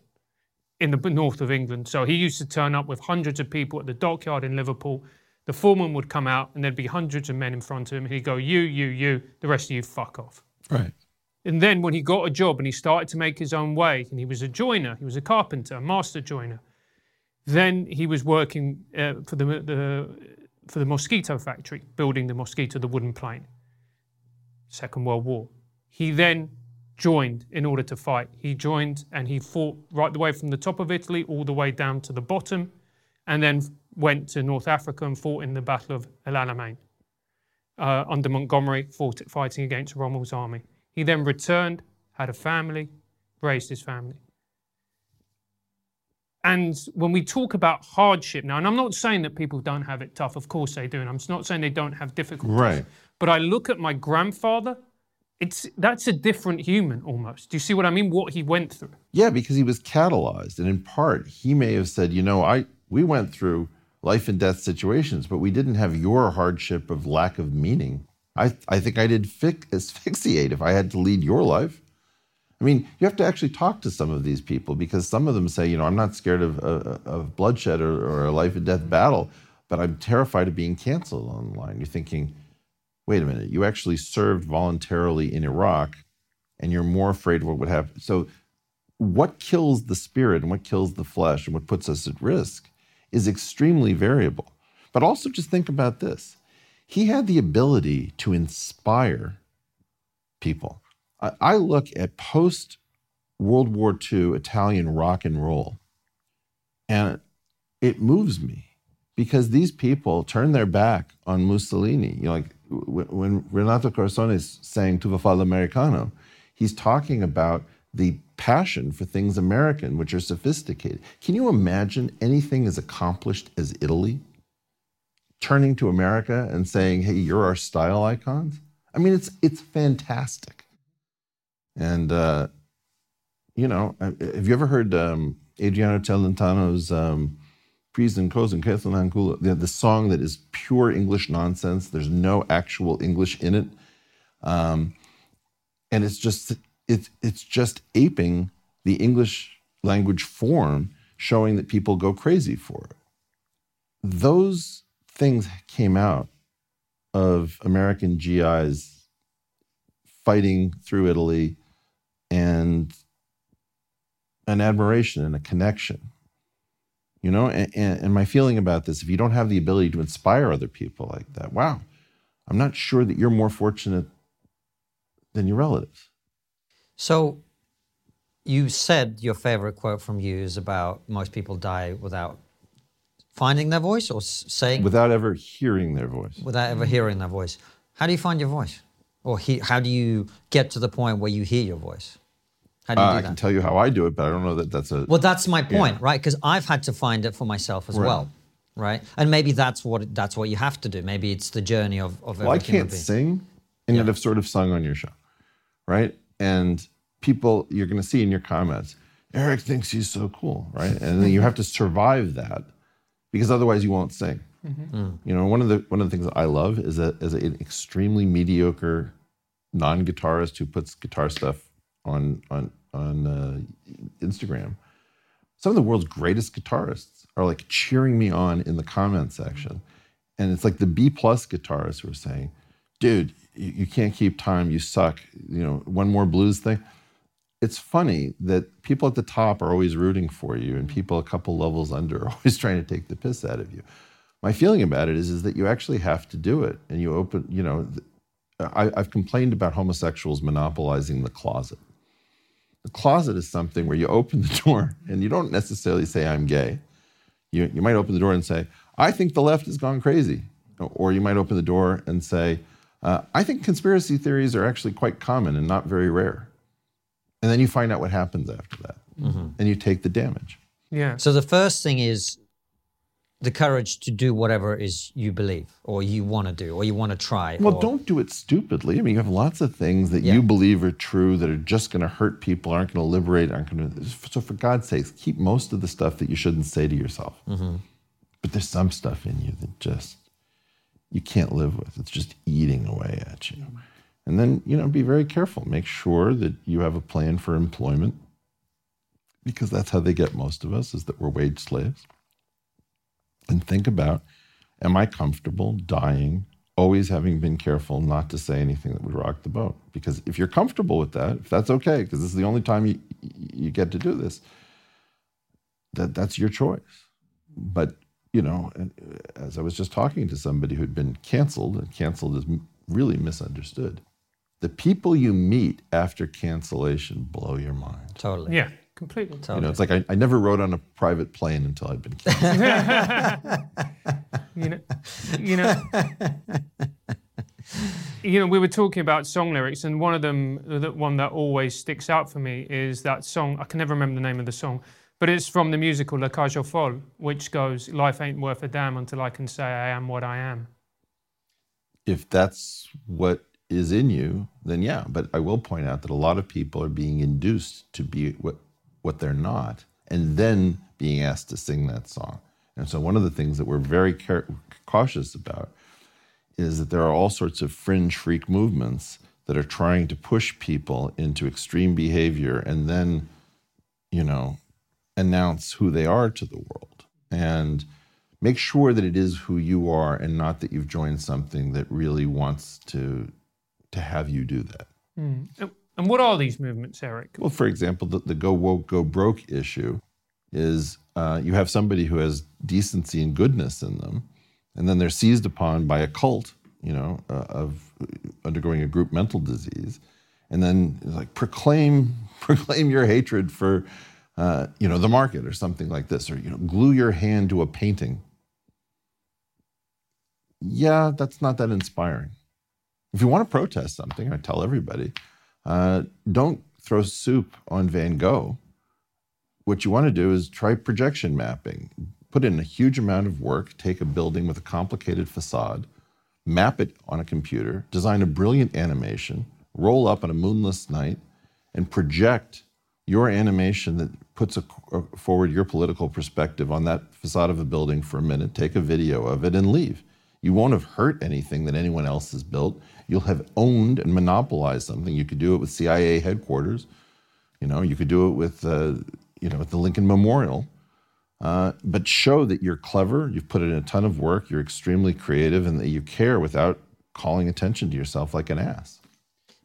in the north of England. So he used to turn up with hundreds of people at the dockyard in Liverpool. The foreman would come out and there'd be hundreds of men in front of him. He'd go, You, you, you, the rest of you, fuck off. Right. And then when he got a job and he started to make his own way, and he was a joiner, he was a carpenter, a master joiner. Then he was working uh, for the, the for the mosquito factory, building the mosquito, the wooden plane. Second World War. He then joined in order to fight. He joined and he fought right the way from the top of Italy all the way down to the bottom, and then went to North Africa and fought in the Battle of El Alamein uh, under Montgomery, fought, fighting against Rommel's army. He then returned, had a family, raised his family. And when we talk about hardship now, and I'm not saying that people don't have it tough, of course they do, and I'm not saying they don't have difficulties. Right. But I look at my grandfather, it's that's a different human almost. Do you see what I mean? What he went through. Yeah, because he was catalyzed. And in part, he may have said, you know, I we went through life and death situations, but we didn't have your hardship of lack of meaning. I, I think I'd asphyxiate if I had to lead your life. I mean, you have to actually talk to some of these people because some of them say, you know, I'm not scared of, uh, of bloodshed or, or a life and death battle, but I'm terrified of being canceled online. You're thinking, wait a minute, you actually served voluntarily in Iraq and you're more afraid of what would happen. So, what kills the spirit and what kills the flesh and what puts us at risk is extremely variable. But also, just think about this he had the ability to inspire people. I, I look at post World War II Italian rock and roll, and it moves me because these people turned their back on Mussolini. You know, like when Renato Carosone saying "Tu fa l'americano," he's talking about the passion for things American, which are sophisticated. Can you imagine anything as accomplished as Italy turning to America and saying, "Hey, you're our style icons"? I mean, it's it's fantastic. And uh, you know, have you ever heard um, Adriano Celentano's um, "Prisencolinensinainciusol"? The, the song that is pure English nonsense. There's no actual English in it, um, and it's just it's it's just aping the English language form, showing that people go crazy for it. Those things came out of American GIs fighting through Italy and an admiration and a connection. You know, and, and, my feeling about this, if you don't have the ability to inspire other people like that, wow, I'm not sure that you're more fortunate than your relatives. So, you said your favorite quote from you is about most people die without finding their voice or saying Without ever hearing their voice. without ever hearing their voice. How do you find your voice? Or he, how do you get to the point where you hear your voice? How do you Uh, do I can tell you how I do it, but I don't know that that's a. Well, that's my point, right? Because I've had to find it for myself as Right. well, right? And maybe that's what that's what you have to do. Maybe it's the journey of of well, I can't sing, and yet I've sort of sung on your show, right? And people, you're going to see in your comments, Eric thinks he's so cool, right? And then you have to survive that because otherwise you won't sing. You know, one of the one of the things that I love is that as an extremely mediocre non-guitarist who puts guitar stuff on on on uh, Instagram. Some of the world's greatest guitarists are like cheering me on in the comment section, and it's like the B plus guitarists who are saying, "Dude, you, you can't keep time. You suck. You know, one more blues thing." It's funny that people at the top are always rooting for you, and people a couple levels under are always trying to take the piss out of you. My feeling about it is, is that you actually have to do it, and you open. You know, I, I've complained about homosexuals monopolizing the closet. The closet is something where you open the door and you don't necessarily say, I'm gay. You, you might open the door and say, I think the left has gone crazy. Or you might open the door and say, uh, I think conspiracy theories are actually quite common and not very rare. And then you find out what happens after that. Mm-hmm. And you take the damage. Yeah. So the first thing is the courage to do whatever it is you believe or you want to do or you want to try. Well, or- don't do it stupidly. I mean, you have lots of things that Yeah. you believe are true that are just going to hurt people, aren't going to liberate, aren't going to. So, for God's sakes, keep most of the stuff that you shouldn't say to yourself. Mm-hmm. But there's some stuff in you that just you can't live with. It's just eating away at you. Oh And then, you know, be very careful. Make sure that you have a plan for employment because that's how they get most of us is that we're wage slaves. And think about am I comfortable dying, always having been careful not to say anything that would rock the boat? Because if you're comfortable with that, if that's okay, because this is the only time you, you get to do this, that, that's your choice. But, you know, as I was just talking to somebody who'd been canceled, and canceled is really misunderstood. The people you meet after cancellation blow your mind. Totally. Yeah. Completely. Totally. You know, it's like I, I never rode on a private plane until I'd been canceled. you know, you know, you know, we were talking about song lyrics, and one of them, the one that always sticks out for me, is that song. I can never remember the name of the song, but it's from the musical La Cage aux Folles, which goes, "Life ain't worth a damn until I can say I am what I am." if that's what is in you, then yeah. But I will point out that a lot of people are being induced to be what what they're not, and then being asked to sing that song. And so one of the things that we're very care- cautious about is that there are all sorts of fringe freak movements that are trying to push people into extreme behavior and then, you know, announce who they are to the world. And make sure that it is who you are and not that you've joined something that really wants to to have you do that. And and what are these movements, Eric? Well, for example, the, the go woke, go broke issue is uh, you have somebody who has decency and goodness in them, and then they're seized upon by a cult, you know, uh, of undergoing a group mental disease, and then it's like proclaim proclaim your hatred for, uh, you know, the market or something like this, or you know, glue your hand to a painting. Yeah, that's not that inspiring. If you want to protest something, I tell everybody, uh, don't throw soup on Van Gogh. What you want to do is try projection mapping. Put in a huge amount of work, take a building with a complicated facade, map it on a computer, design a brilliant animation, roll up on a moonless night, and project your animation that puts a, forward your political perspective on that facade of a building for a minute, take a video of it, and leave. You won't have hurt anything that anyone else has built. You'll have owned and monopolized something. You could do it with CIA headquarters. You know, you could do it with, uh, you know, with the Lincoln Memorial. Uh, but show that you're clever, you've put in a ton of work, you're extremely creative, and that you care without calling attention to yourself like an ass.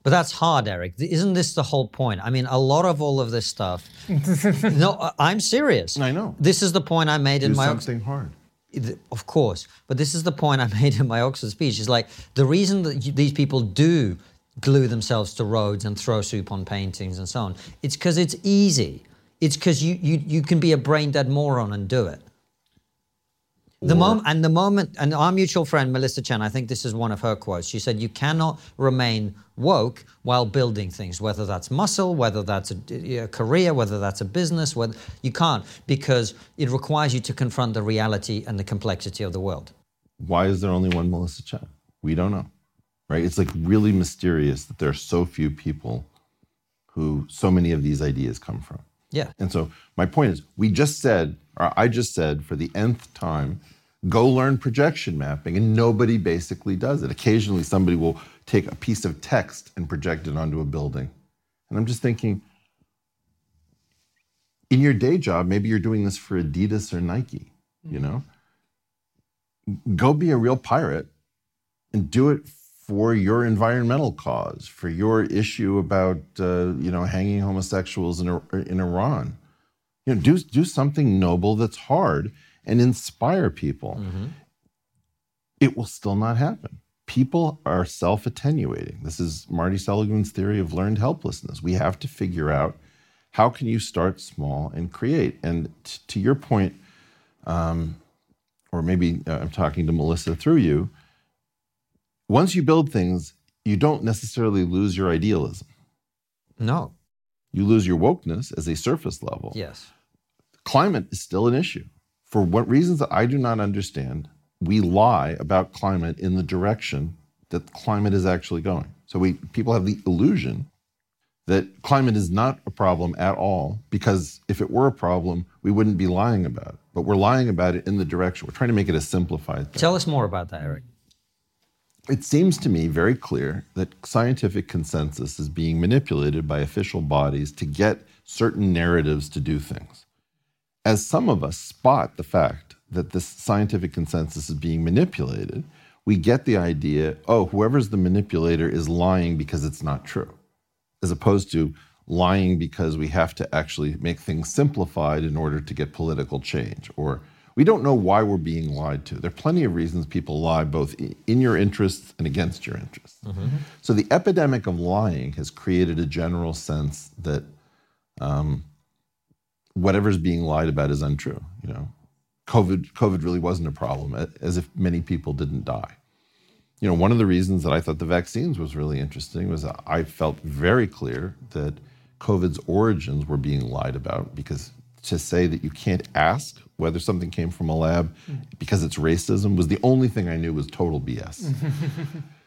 But that's hard, Eric. Isn't this the whole point? I mean, a lot of all of this stuff. no, I- I'm serious. I know. This is the point I made in my. something hard. Of course, but this is the point I made in my Oxford speech. Is like the reason that these people do glue themselves to roads and throw soup on paintings and so on. It's because it's easy. It's because you, you you can be a brain dead moron and do it. The moment and the moment and our mutual friend Melissa Chen, I think this is one of her quotes. She said, "You cannot remain woke while building things, whether that's muscle, whether that's a, a career, whether that's a business. Whether you can't because it requires you to confront the reality and the complexity of the world." Why is there only one Melissa Chen? We don't know. Right? It's like really mysterious that there are so few people who so many of these ideas come from. Yeah. And so my point is, we just said, or I just said for the nth time, go learn projection mapping, and nobody basically does it. Occasionally, somebody will take a piece of text and project it onto a building. And I'm just thinking, in your day job, maybe you're doing this for Adidas or Nike, you know? Go be a real pirate and do it for your environmental cause, for your issue about uh, you know hanging homosexuals in in Iran. You know, do do something noble that's hard and inspire people. It will still not happen. People are self attenuating. This is Marty Seligman's theory of learned helplessness. We have to figure out how can you start small and create. And t- to your point, um, or maybe uh, I'm talking to Melissa through you once you build things, you don't necessarily lose your idealism. No. You lose your wokeness as a surface level. Yes. Climate is still an issue. For what reasons that I do not understand, we lie about climate in the direction that climate is actually going. So we people have the illusion that climate is not a problem at all because if it were a problem, we wouldn't be lying about it. But we're lying about it in the direction. We're trying to make it a simplified thing. Tell us more about that, Eric. It seems to me very clear that scientific consensus is being manipulated by official bodies to get certain narratives to do things. As some of us spot the fact that this scientific consensus is being manipulated, we get the idea oh, whoever's the manipulator is lying because it's not true, as opposed to lying because we have to actually make things simplified in order to get political change or we don't know why we're being lied to. There are plenty of reasons people lie, both in your interests and against your interests. So the epidemic of lying has created a general sense that um, whatever's being lied about is untrue. You know, COVID, COVID really wasn't a problem, as if many people didn't die. You know, one of the reasons that I thought the vaccines was really interesting was that I felt very clear that COVID's origins were being lied about because to say that you can't ask whether something came from a lab mm. because it's racism was the only thing I knew was total BS.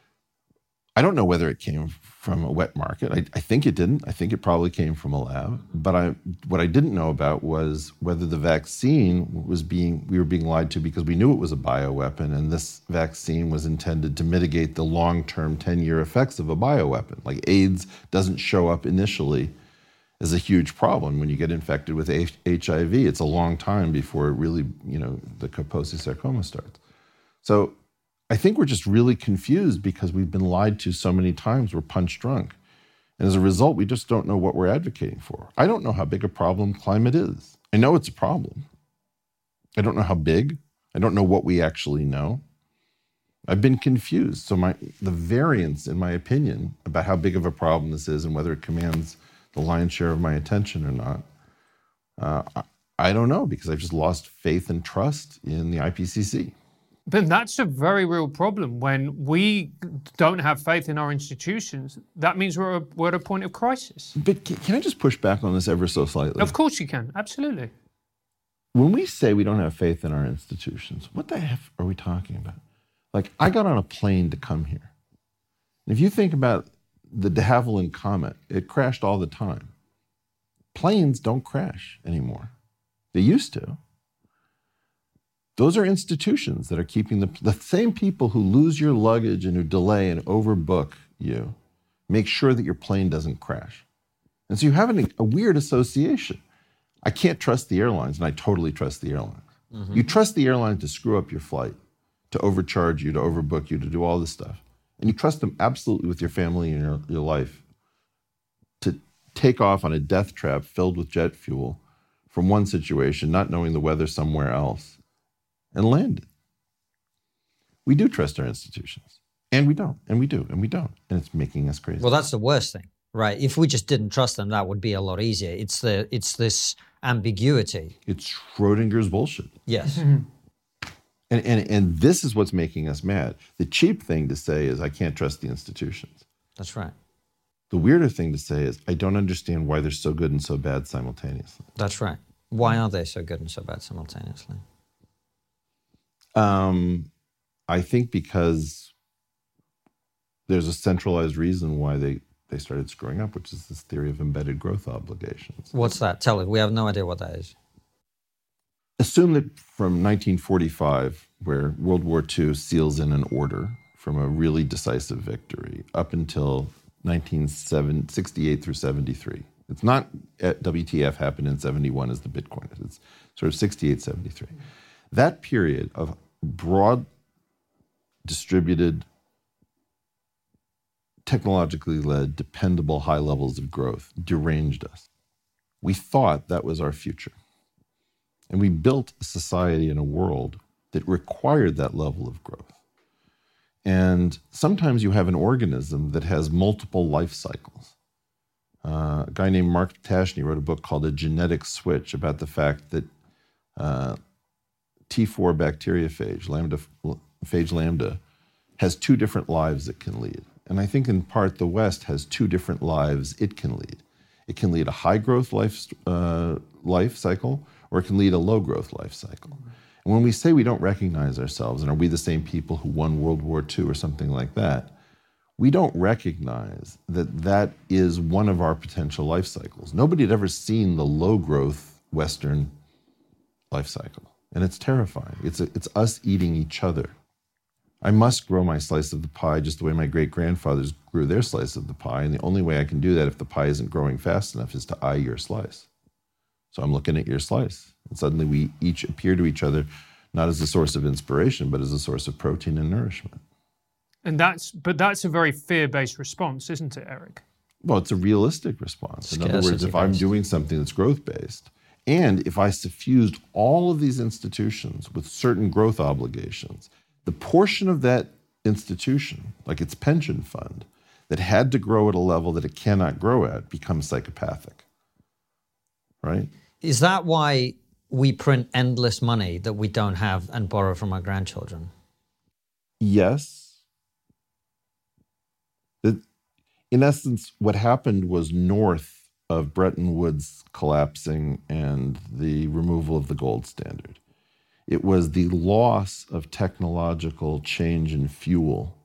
I don't know whether it came from a wet market. I, I think it didn't. I think it probably came from a lab. But I, what I didn't know about was whether the vaccine was being we were being lied to because we knew it was a bioweapon, and this vaccine was intended to mitigate the long-term 10-year effects of a bioweapon. Like AIDS doesn't show up initially as a huge problem when you get infected with H- HIV. It's a long time before it really, you know, the Kaposi sarcoma starts. So I think we're just really confused because we've been lied to so many times. We're punch drunk. And as a result, we just don't know what we're advocating for. I don't know how big a problem climate is. I know it's a problem. I don't know how big. I don't know what we actually know. I've been confused. So my the variance in my opinion about how big of a problem this is and whether it commands the lion's share of my attention or not, uh, I, I don't know because I've just lost faith and trust in the IPCC. But that's a very real problem when we don't have faith in our institutions. That means we're, a, we're at a point of crisis. But can, can I just push back on this ever so slightly? Of course you can, absolutely. when we say we don't have faith in our institutions, what the heck are we talking about? Like, I got on a plane to come here. If you think about the de Havilland Comet, it crashed all the time. Planes don't crash anymore. They used to. Those are institutions that are keeping the, the same people who lose your luggage and who delay and overbook you, make sure that your plane doesn't crash. And so you have an, a weird association. I can't trust the airlines, and I totally trust the airlines. Mm-hmm. You trust the airline to screw up your flight, to overcharge you, to overbook you, to do all this stuff. and you trust them absolutely with your family and your, your life to take off on a death trap filled with jet fuel from one situation, not knowing the weather somewhere else, and land it. We do trust our institutions, and we don't, and we do, and we don't, and it's making us crazy. Well, that's the worst thing, right? If we just didn't trust them, that would be a lot easier. It's the it's this ambiguity. it's Schrodinger's bullshit. Yes. And, and, and this is what's making us mad. The cheap thing to say is, I can't trust the institutions. That's right. The weirder thing to say is, I don't understand why they're so good and so bad simultaneously. That's right. Why are they so good and so bad simultaneously? Um, I think because there's a centralized reason why they, they started screwing up, which is this theory of embedded growth obligations. What's that? Tell it. We have no idea what that is. Assume that from 1945, where World War II seals in an order from a really decisive victory, up until 1968 through 73. It's not at WTF happened in 71 as the Bitcoin is. It's sort of 68, 73. That period of broad, distributed, technologically led, dependable high levels of growth deranged us. We thought that was our future. And we built a society and a world that required that level of growth. And sometimes you have an organism that has multiple life cycles. Uh, a guy named Mark Ptashne wrote a book called A Genetic Switch about the fact that uh, T4 bacteriophage, lambda, phage lambda, has two different lives it can lead. And I think in part the West has two different lives it can lead. It can lead a high growth life, uh, life cycle, or it can lead a low growth life cycle. And when we say we don't recognize ourselves, and are we the same people who won World War II or something like that, we don't recognize that that is one of our potential life cycles. Nobody had ever seen the low growth Western life cycle. And it's terrifying. It's, a, it's us eating each other. I must grow my slice of the pie just the way my great grandfathers grew their slice of the pie. And the only way I can do that if the pie isn't growing fast enough is to eye your slice. So I'm looking at your slice. And suddenly we each appear to each other not as a source of inspiration, but as a source of protein and nourishment. And that's but that's a very fear-based response, isn't it, Eric? Well, it's a realistic response. In other words, if I'm doing something that's growth based, and if I suffused all of these institutions with certain growth obligations, the portion of that institution, like its pension fund, that had to grow at a level that it cannot grow at becomes psychopathic. Right? Is that why we print endless money that we don't have and borrow from our grandchildren? Yes. In essence, what happened was north of Bretton Woods collapsing and the removal of the gold standard. It was the loss of technological change in fuel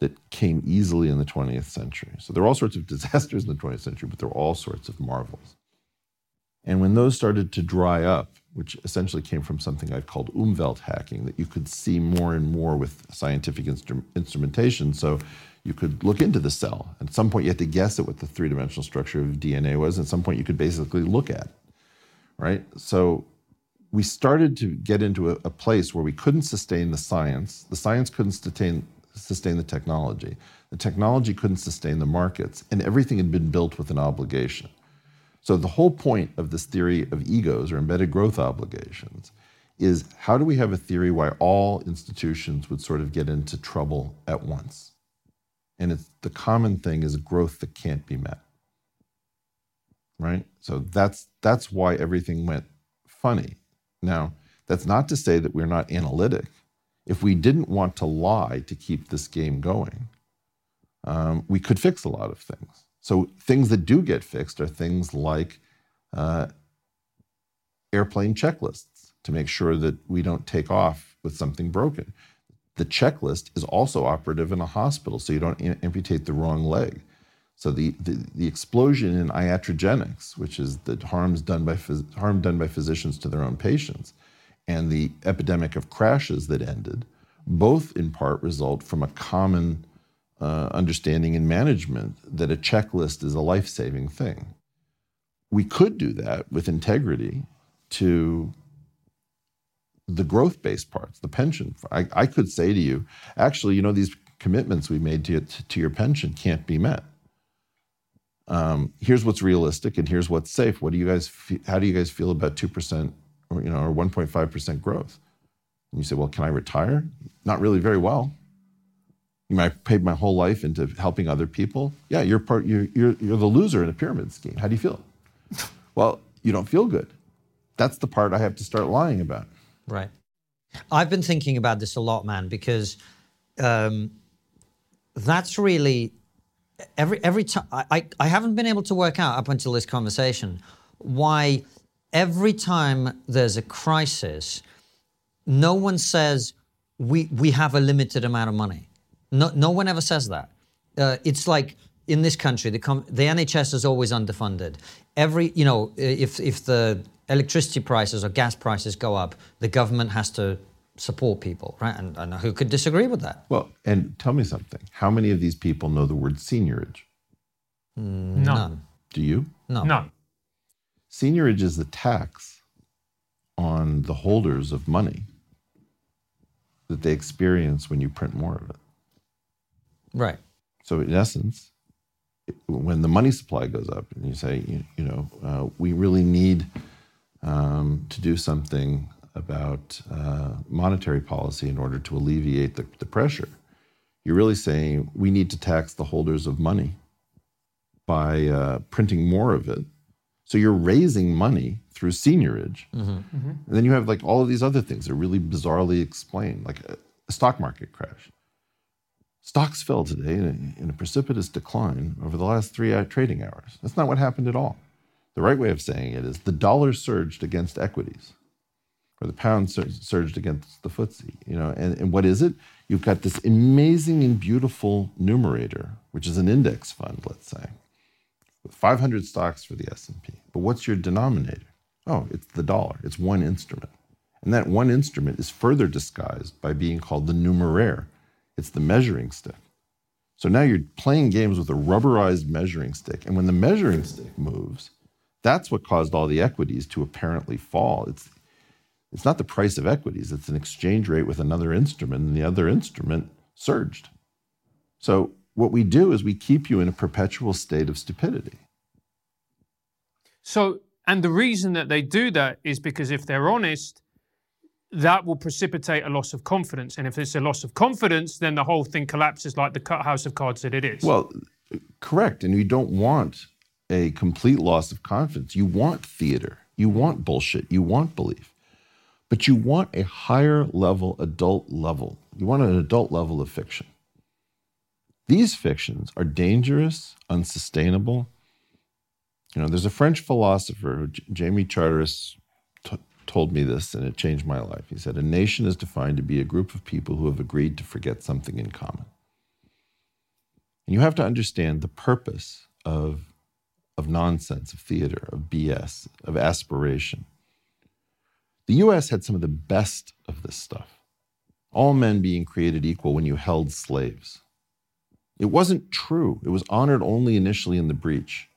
that came easily in the 20th century. So there were all sorts of disasters in the 20th century, but there were all sorts of marvels. And when those started to dry up, which essentially came from something I've called Umwelt hacking, that you could see more and more with scientific instru- instrumentation. So you could look into the cell. At some point, you had to guess at what the three dimensional structure of DNA was. At some point, you could basically look at right? So we started to get into a, a place where we couldn't sustain the science. The science couldn't sustain, sustain the technology. The technology couldn't sustain the markets. And everything had been built with an obligation. So the whole point of this theory of egos or embedded growth obligations is how do we have a theory why all institutions would sort of get into trouble at once? And it's the common thing is growth that can't be met. Right? So that's that's why everything went funny. Now, that's not to say that we're not analytic. If we didn't want to lie to keep this game going, um, we could fix a lot of things. So things that do get fixed are things like uh, airplane checklists to make sure that we don't take off with something broken. The checklist is also operative in a hospital, so you don't amputate the wrong leg. So the, the, the explosion in iatrogenics, which is the harms done by phys- harm done by physicians to their own patients, and the epidemic of crashes that ended, both in part result from a common uh, understanding and management that a checklist is a life-saving thing. We could do that with integrity to the growth-based parts, the pension. I, I could say to you, actually, you know, these commitments we made to, to your pension can't be met. Um, here's what's realistic and here's what's safe. What do you guys? Fe- how do you guys feel about two percent or you know or 1.5 percent growth? And you say, well, can I retire? Not really very well. You might have paid my whole life into helping other people. Yeah, you're part. You're you're, you're the loser in a pyramid scheme. How do you feel? well, you don't feel good. That's the part I have to start lying about. Right. I've been thinking about this a lot, man, because um, that's really every every time I, I haven't been able to work out up until this conversation why every time there's a crisis, no one says we we have a limited amount of money. No no one ever says that. Uh, it's like in this country, the com- the NHS is always underfunded. Every you know if if the electricity prices or gas prices go up, the government has to support people, right? And, and who could disagree with that? Well, and tell me something. How many of these people know the word seigniorage? No. None. Do you? No. No. Seigniorage is the tax on the holders of money that they experience when you print more of it. Right. So, in essence, when the money supply goes up and you say, you, you know, uh, we really need um, to do something about uh, monetary policy in order to alleviate the, the pressure, you're really saying we need to tax the holders of money by uh, printing more of it. So you're raising money through seigniorage. And then you have like all of these other things that are really bizarrely explained, like a, a stock market crash. Stocks fell today in a, in a precipitous decline over the last three uh, trading hours. That's not what happened at all. The right way of saying it is the dollar surged against equities, or the pound sur- surged against the FTSE. You know, and, and what is it? You've got this amazing and beautiful numerator, which is an index fund, let's say, with 500 stocks for the S&P. But what's your denominator? Oh, it's the dollar. It's one instrument. And that one instrument is further disguised by being called the numeraire. It's the measuring stick. So now you're playing games with a rubberized measuring stick. And when the measuring stick moves, that's what caused all the equities to apparently fall. It's, it's not the price of equities, it's an exchange rate with another instrument, and the other instrument surged. So what we do is we keep you in a perpetual state of stupidity. So, and the reason that they do that is because if they're honest, that will precipitate a loss of confidence. And if it's a loss of confidence, then the whole thing collapses like the cut house of cards that it is. Well, correct. And you don't want a complete loss of confidence. You want theater. You want bullshit. You want belief. But you want a higher level, adult level. You want an adult level of fiction. These fictions are dangerous, unsustainable. You know, there's a French philosopher, Jamie Charteris, t- told me this, and it changed my life. He said, A nation is defined to be a group of people who have agreed to forget something in common. And you have to understand the purpose of, of nonsense, of theater, of BS, of aspiration. The US had some of the best of this stuff. All men being created equal when you held slaves. It wasn't true. It was honored only initially in the breach,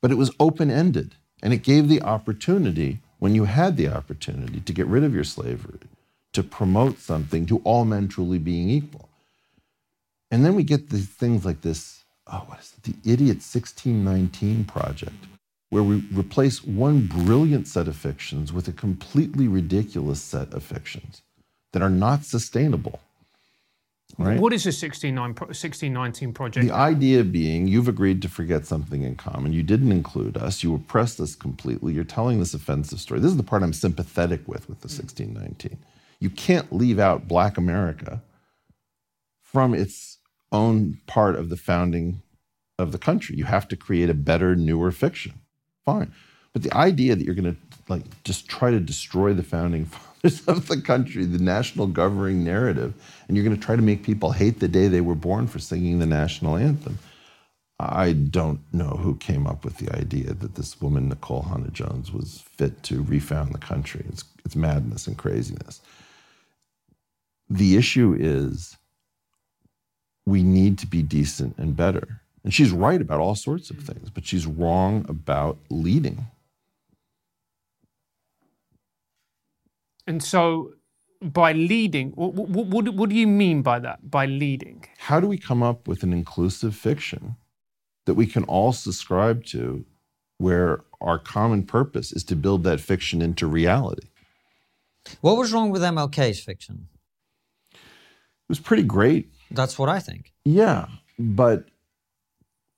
but it was open ended. And it gave the opportunity, when you had the opportunity, to get rid of your slavery, to promote something to all men truly being equal. And then we get these things like this oh, what is it? The Idiot 1619 Project, where we replace one brilliant set of fictions with a completely ridiculous set of fictions that are not sustainable. Right? What is a 1619 project? The idea being you've agreed to forget something in common. You didn't include us. You oppressed us completely. You're telling this offensive story. This is the part I'm sympathetic with with the 1619. You can't leave out Black America from its own part of the founding of the country. You have to create a better, newer fiction. Fine. But the idea that you're going to like just try to destroy the founding fathers of the country, the national governing narrative, and you're going to try to make people hate the day they were born for singing the national anthem. I don't know who came up with the idea that this woman, Nikole Hannah Jones, was fit to refound the country. It's, it's madness and craziness. The issue is we need to be decent and better. And she's right about all sorts of things, but she's wrong about leading. And so by leading. What, what, what, what do you mean by that? By leading? How do we come up with an inclusive fiction that we can all subscribe to where our common purpose is to build that fiction into reality? What was wrong with MLK's fiction? It was pretty great. That's what I think. Yeah, but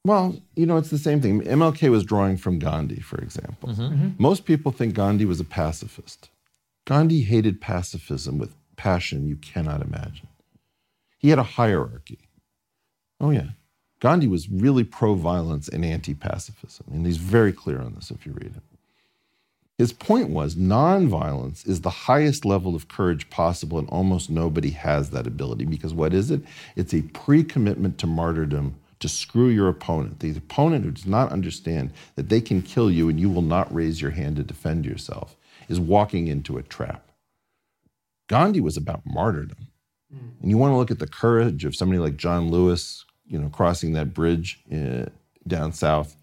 well, you know, it's the same thing. MLK was drawing from Gandhi, for example. Mm-hmm. Mm-hmm. Mm-hmm. Most people think Gandhi was a pacifist. Gandhi hated pacifism with passion you cannot imagine. He had a hierarchy. Oh, yeah. Gandhi was really pro violence and anti pacifism. And he's very clear on this if you read it. His point was nonviolence is the highest level of courage possible, and almost nobody has that ability because what is it? It's a pre commitment to martyrdom to screw your opponent. The opponent who does not understand that they can kill you and you will not raise your hand to defend yourself is walking into a trap. Gandhi was about martyrdom. And you want to look at the courage of somebody like John Lewis, you know, crossing that bridge uh, down south.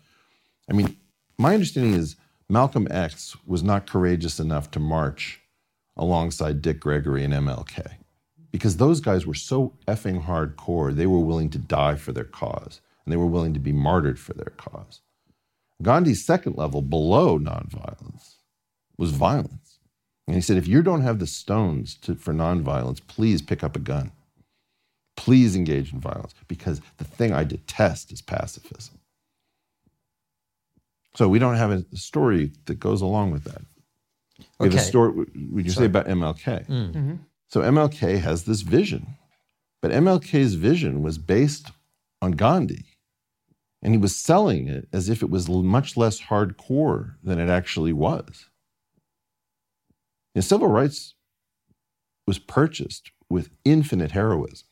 I mean, my understanding is Malcolm X was not courageous enough to march alongside Dick Gregory and MLK because those guys were so effing hardcore, they were willing to die for their cause and they were willing to be martyred for their cause. Gandhi's second level below nonviolence was violence. And he said, if you don't have the stones to, for nonviolence, please pick up a gun. Please engage in violence because the thing I detest is pacifism. So we don't have a story that goes along with that. We have a Okay. story, would you say about MLK? Mm. Mm-hmm. So MLK has this vision, but MLK's vision was based on Gandhi. And he was selling it as if it was l- much less hardcore than it actually was. And civil rights was purchased with infinite heroism.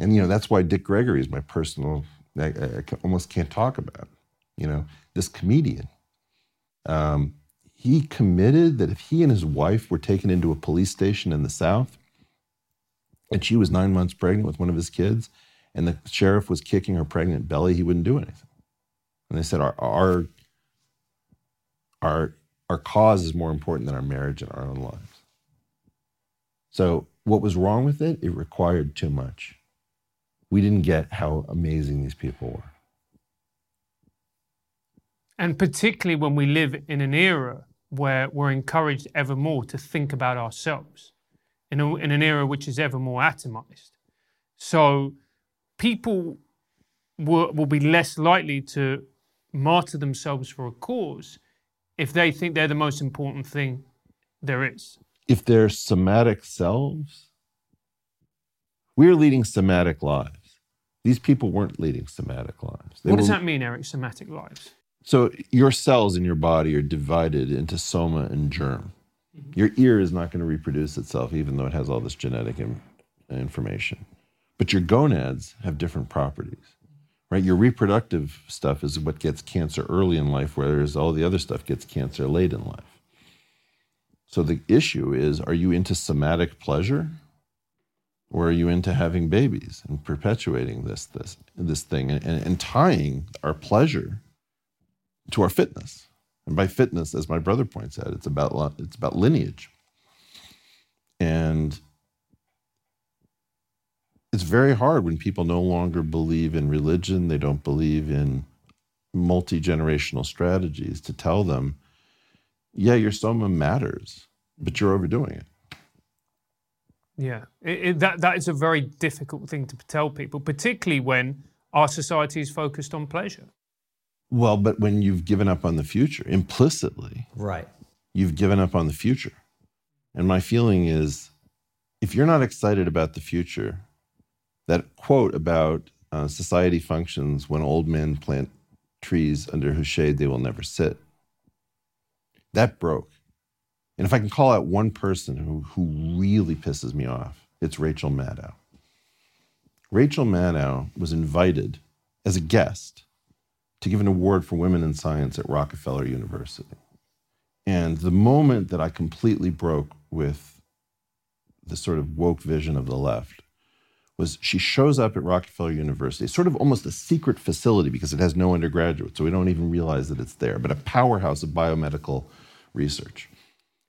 And, you know, that's why Dick Gregory is my personal, I, I I almost can't talk about, you know, this comedian. Um, he committed that if he and his wife were taken into a police station in the South and she was nine months pregnant with one of his kids and the sheriff was kicking her pregnant belly, he wouldn't do anything. And they said, our, our, our, our cause is more important than our marriage and our own lives. So, what was wrong with it? It required too much. We didn't get how amazing these people were. And particularly when we live in an era where we're encouraged ever more to think about ourselves, in, a, in an era which is ever more atomized. So people will, will be less likely to martyr themselves for a cause if they think they're the most important thing there is. if they're somatic selves, we're leading somatic lives. These people weren't leading somatic lives. They what does were- that mean, Eric? Somatic lives. So your cells in your body are divided into soma and germ. Mm-hmm. Your ear is not going to reproduce itself, even though it has all this genetic in- information. But your gonads have different properties, right? Your reproductive stuff is what gets cancer early in life, whereas all the other stuff gets cancer late in life. So the issue is are you into somatic pleasure? Or are you into having babies and perpetuating this this this thing and, and tying our pleasure to our fitness. And by fitness, as my brother points out, it's about it's about lineage. And it's very hard when people no longer believe in religion, they don't believe in multi-generational strategies to tell them, yeah, your soma matters, but you're overdoing it. Yeah, it, it, that that is a very difficult thing to tell people, particularly when our society is focused on pleasure. Well, but when you've given up on the future, implicitly, Right. you've given up on the future. And my feeling is if you're not excited about the future, that quote about uh, society functions when old men plant trees under whose shade they will never sit, that broke. And if I can call out one person who, who really pisses me off, it's Rachel Maddow. Rachel Maddow was invited as a guest to give an award for women in science at Rockefeller University. And the moment that I completely broke with the sort of woke vision of the left was she shows up at Rockefeller University, sort of almost a secret facility because it has no undergraduate, so we don't even realize that it's there, but a powerhouse of biomedical research.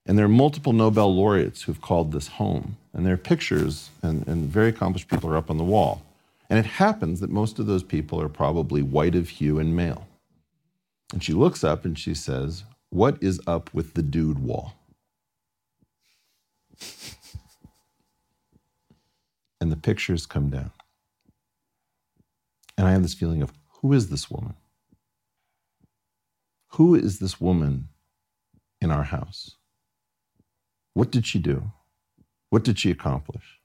And there are multiple Nobel laureates who've called this home. And their pictures and, and very accomplished people are up on the wall. And it happens that most of those people are probably white of hue and male. And she looks up and she says, What is up with the dude wall? and the pictures come down. And I have this feeling of who is this woman? Who is this woman in our house? What did she do? What did she accomplish?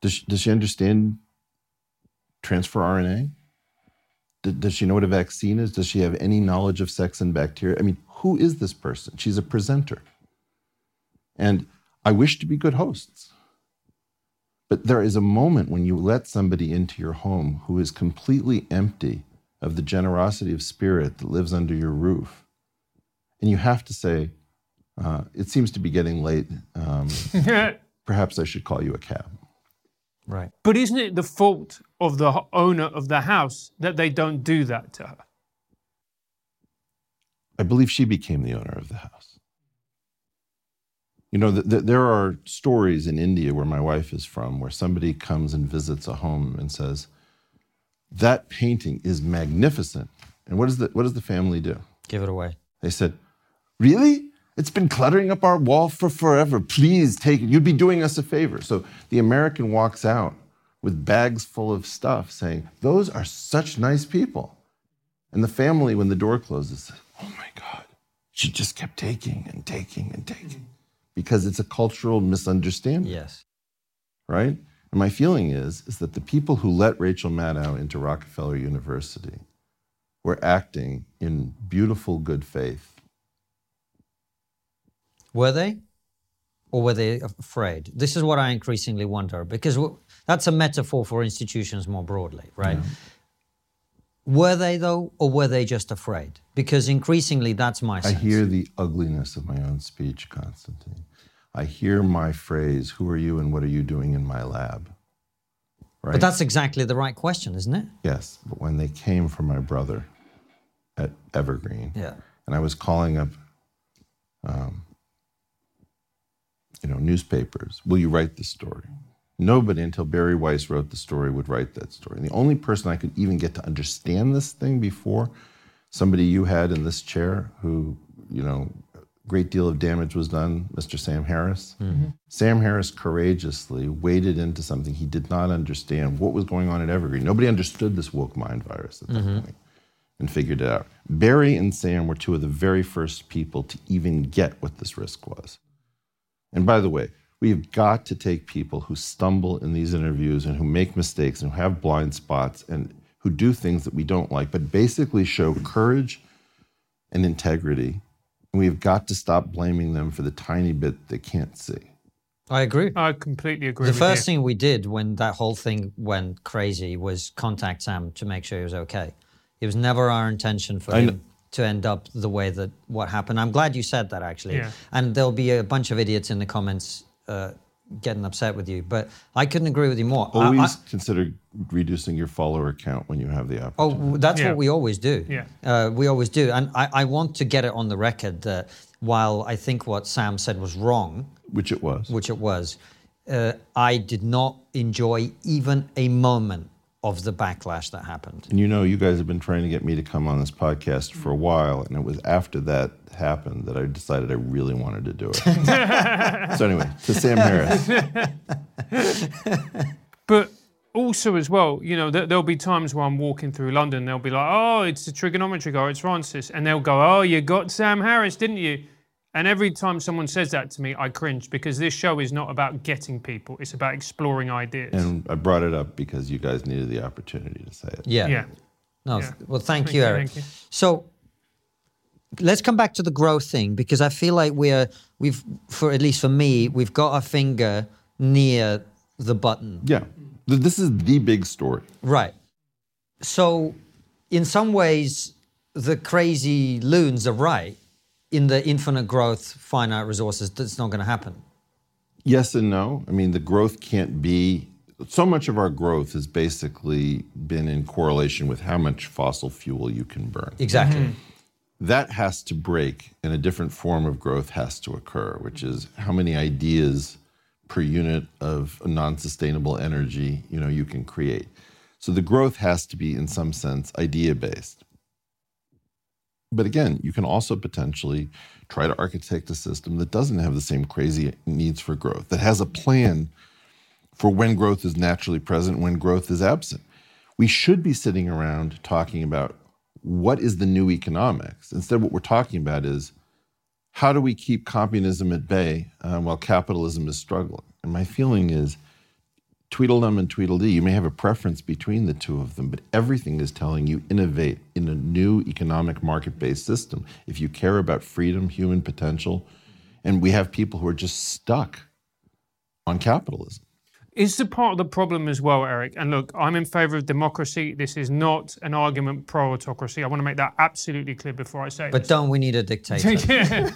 Does she, does she understand transfer RNA? Does she know what a vaccine is? Does she have any knowledge of sex and bacteria? I mean, who is this person? She's a presenter. And I wish to be good hosts. But there is a moment when you let somebody into your home who is completely empty of the generosity of spirit that lives under your roof. And you have to say, uh, it seems to be getting late. Um, perhaps I should call you a cab. Right. But isn't it the fault of the owner of the house that they don't do that to her? I believe she became the owner of the house. You know, there are stories in India where my wife is from where somebody comes and visits a home and says, That painting is magnificent. And what, does the, what does the family do? Give it away. They said, Really? It's been cluttering up our wall for forever. Please take it. You'd be doing us a favor. So the American walks out with bags full of stuff saying, Those are such nice people. And the family, when the door closes, says, Oh my God, she just kept taking and taking and taking because it's a cultural misunderstanding. Yes. Right? And my feeling is, is that the people who let Rachel Maddow into Rockefeller University were acting in beautiful good faith were they? Or were they afraid? This is what I increasingly wonder because that's a metaphor for institutions more broadly, right? Yeah. Were they though, or were they just afraid? Because increasingly that's my sense. I hear the ugliness of my own speech, Konstantin. I hear my phrase, Who are you and what are you doing in my lab? Right? But that's exactly the right question, isn't it? Yes. But when they came for my brother at Evergreen, yeah. and I was calling up um, you know, newspapers. Will you write this story? Nobody until Bari Weiss wrote the story would write that story. And the only person I could even get to understand this thing before, somebody you had in this chair who, you know, a great deal of damage was done, Mr. Sam Harris. Mm-hmm. Sam Harris courageously waded into something he did not understand what was going on at Evergreen. Nobody understood this woke mind virus at that mm-hmm. point and figured it out. Bari and Sam were two of the very first people to even get what this risk was. And by the way, we've got to take people who stumble in these interviews and who make mistakes and who have blind spots and who do things that we don't like, but basically show courage and integrity. And we've got to stop blaming them for the tiny bit they can't see. I agree. I completely agree. The first you. thing we did when that whole thing went crazy was contact Sam to make sure he was okay. It was never our intention for him to end up the way that what happened. I'm glad you said that actually. Yeah. And there'll be a bunch of idiots in the comments uh, getting upset with you, but I couldn't agree with you more. Always I, I, consider reducing your follower count when you have the oh, opportunity. Oh, that's yeah. what we always do. Yeah. Uh, we always do. And I, I want to get it on the record that while I think what Sam said was wrong, which it was, which it was, uh, I did not enjoy even a moment of the backlash that happened. And you know, you guys have been trying to get me to come on this podcast for a while, and it was after that happened that I decided I really wanted to do it. so anyway, to Sam Harris. but also as well, you know, there'll be times where I'm walking through London, they'll be like, "Oh, it's the TRIGGERnometry guy, it's Francis," and they'll go, "Oh, you got Sam Harris, didn't you?" And every time someone says that to me, I cringe because this show is not about getting people, it's about exploring ideas. And I brought it up because you guys needed the opportunity to say it. Yeah. Yeah. No, yeah. well, thank, thank you, Eric. You. So let's come back to the growth thing because I feel like we're, we've, for at least for me, we've got our finger near the button. Yeah. This is the big story. Right. So, in some ways, the crazy loons are right in the infinite growth, finite resources, that's not going to happen? Yes and no. I mean, the growth can't be. So much of our growth has basically been in correlation with how much fossil fuel you can burn. Exactly. Mm-hmm. that has to break and a different form of growth has to occur, which is how many ideas per unit of non-sustainable energy you know you can create. So the growth has to be in some sense idea based. But again, you can also potentially try to architect a system that doesn't have the same crazy needs for growth, that has a plan for when growth is naturally present, when growth is absent. We should be sitting around talking about what is the new economics. Instead, what we're talking about is how do we keep communism at bay uh, while capitalism is struggling? And my feeling is Tweedledum and Tweedledee, you may have a preference between the two of them, but everything is telling you innovate in a new economic market based system. If you care about freedom, human potential, and we have people who are just stuck on capitalism. Is the part of the problem as well, Eric? And look, I'm in favour of democracy. This is not an argument pro autocracy. I want to make that absolutely clear before I say But this. don't we need a dictator? yeah.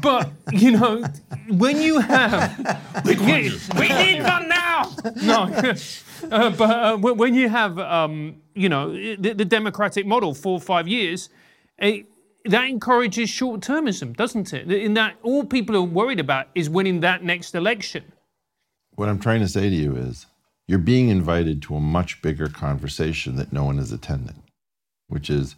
But, you know, when you have. we, we need one now! No. Uh, but uh, when when you have, um, you know, the, the democratic model, four or five years, it, that encourages short termism, doesn't it? In that all people are worried about is winning that next election. What I'm trying to say to you is you're being invited to a much bigger conversation that no one is attending, which is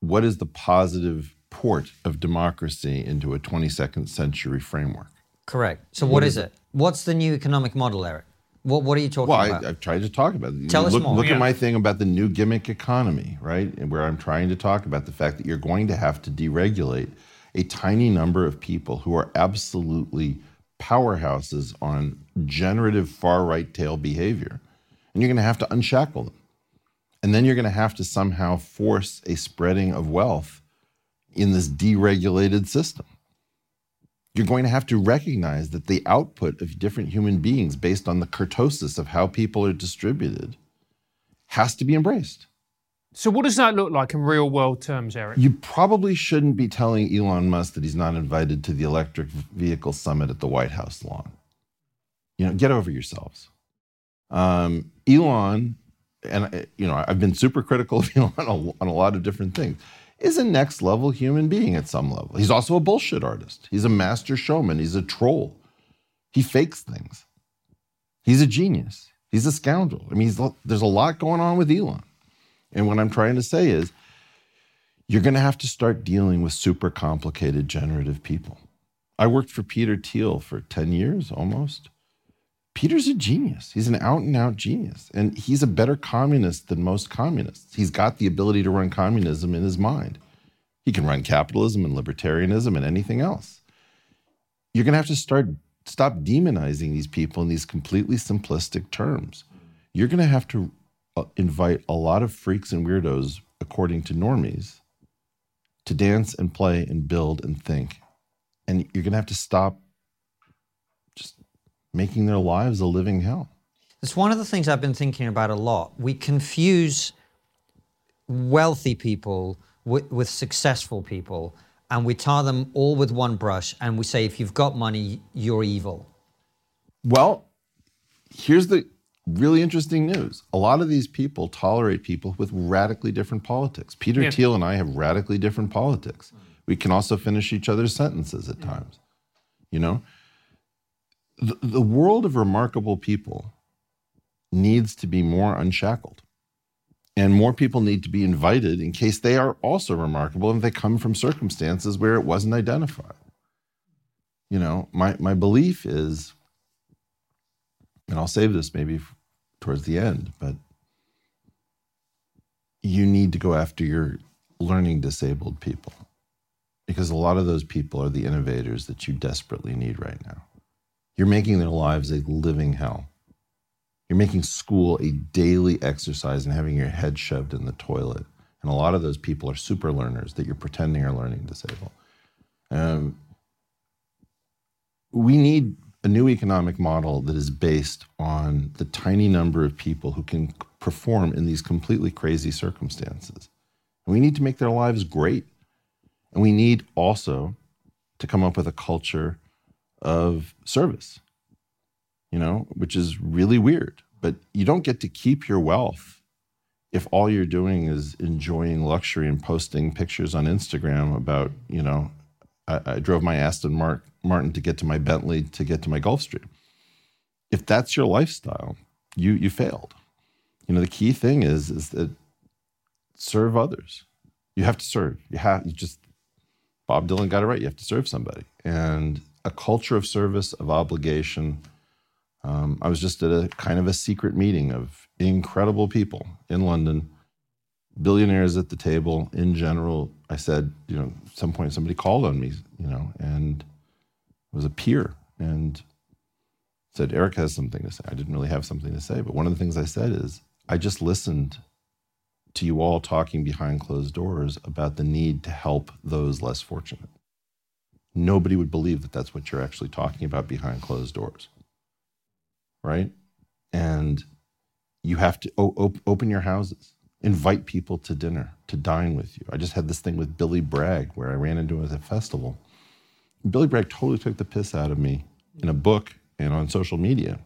what is the positive port of democracy into a 22nd century framework? Correct. So what is it? What's the new economic model, Eric? What What are you talking Well, about? I, I've tried to talk about it. Tell us look, more. Look Yeah. at my thing about the new gimmick economy, right? And where I'm trying to talk about the fact that you're going to have to deregulate a tiny number of people who are absolutely powerhouses on generative far right tail behavior. And you're going to have to unshackle them. And then you're going to have to somehow force a spreading of wealth in this deregulated system. You're going to have to recognize that the output of different human beings based on the kurtosis of how people are distributed has to be embraced. So, what does that look like in real world terms, Eric? You probably shouldn't be telling Elon Musk that he's not invited to the electric vehicle summit at the White House lawn. You know, get over yourselves. Um, Elon, and uh, you know, I've been super critical of Elon on a, lot of different things. Is a next level human being at some level. He's also a bullshit artist. He's a master showman. He's a troll. He fakes things. He's a genius. He's a scoundrel. I mean, there's a lot going on with Elon. And what I'm trying to say is, you're going to have to start dealing with super complicated generative people. I worked for Peter Thiel for 10 years almost. Peter's a genius. He's an out and out genius. And he's a better communist than most communists. He's got the ability to run communism in his mind. He can run capitalism and libertarianism and anything else. You're going to have to start stop demonizing these people in these completely simplistic terms. You're going to have to Uh, invite a lot of freaks and weirdos according to normies to dance and play and build and think. And you're going to have to stop just making their lives a living hell. It's one of the things I've been thinking about a lot. We confuse wealthy people with, with successful people, and we tar them all with one brush, and we say, if you've got money, you're evil. Well, here's the really interesting news. A lot of these people tolerate people with radically different politics. Peter Yeah. Thiel and I have radically different politics. We can also finish each other's sentences at times. You know? The, the world of remarkable people needs to be more unshackled. And more people need to be invited in case they are also remarkable and they come from circumstances where it wasn't identified. You know, my, my belief is and I'll save this maybe towards the end, but you need to go after your learning disabled people because a lot of those people are the innovators that you desperately need right now. You're making their lives a living hell. You're making school a daily exercise and having your head shoved in the toilet. And a lot of those people are super learners that you're pretending are learning disabled. Um, we need a new economic model that is based on the tiny number of people who can perform in these completely crazy circumstances. And we need to make their lives great. And we need also to come up with a culture of service, you know, which is really weird. But you don't get to keep your wealth if all you're doing is enjoying luxury and posting pictures on Instagram about, you know, I, drove my Aston Martin to get to my Bentley to get to my Gulfstream. If that's your lifestyle, you you failed. You know, the key thing is is that serve others. You have to serve. You have you just Bob Dylan got it right. You have to serve somebody. And a culture of service, of obligation. Um, I was just at a kind of a secret meeting of incredible people in London, billionaires at the table in general. I said, you know, at some point somebody called on me, you know, and it was a peer and said, Eric has something to say. I didn't really have something to say, but one of the things I said is, I just listened to you all talking behind closed doors about the need to help those less fortunate. Nobody would believe that that's what you're actually talking about behind closed doors. Right? And you have to op- open your houses, invite people to dinner, to dine with you. I just had this thing with Billy Bragg where I ran into him at a festival. Billy Bragg totally took the piss out of me in a book and on social media.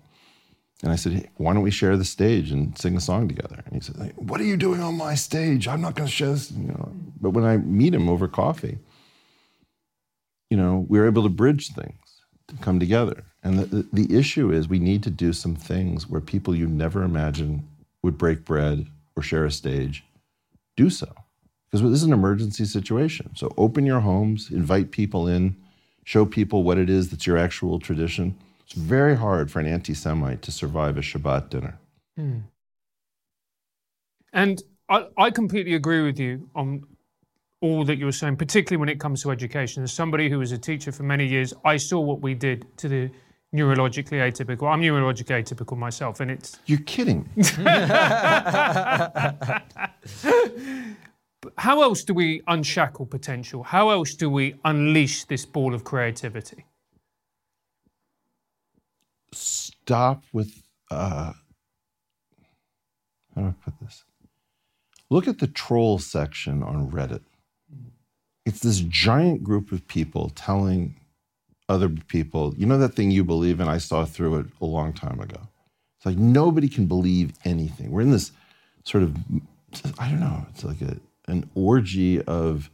And I said, hey, why don't we share the stage and sing a song together? And he said, what are you doing on my stage? I'm not going to share this. You know, but when I meet him over coffee, you know, we're able to bridge things to come together. And the, the, the issue is we need to do some things where people you never imagined would break bread or share a stage do so. Because this is an emergency situation. So open your homes, invite people in, show people what it is that's your actual tradition. It's very hard for an anti Semite to survive a Shabbat dinner. Hmm. And I, I completely agree with you on all that you were saying, particularly when it comes to education. As somebody who was a teacher for many years, I saw what we did to the neurologically atypical. I'm neurologically atypical myself, and it's. You're kidding. How else do we unshackle potential? How else do we unleash this ball of creativity? Stop with. Uh, how do I put this? Look at the troll section on Reddit. It's this giant group of people telling other people, you know, that thing you believe in, I saw through it a long time ago. It's like nobody can believe anything. We're in this sort of, I don't know, it's like a, an orgy of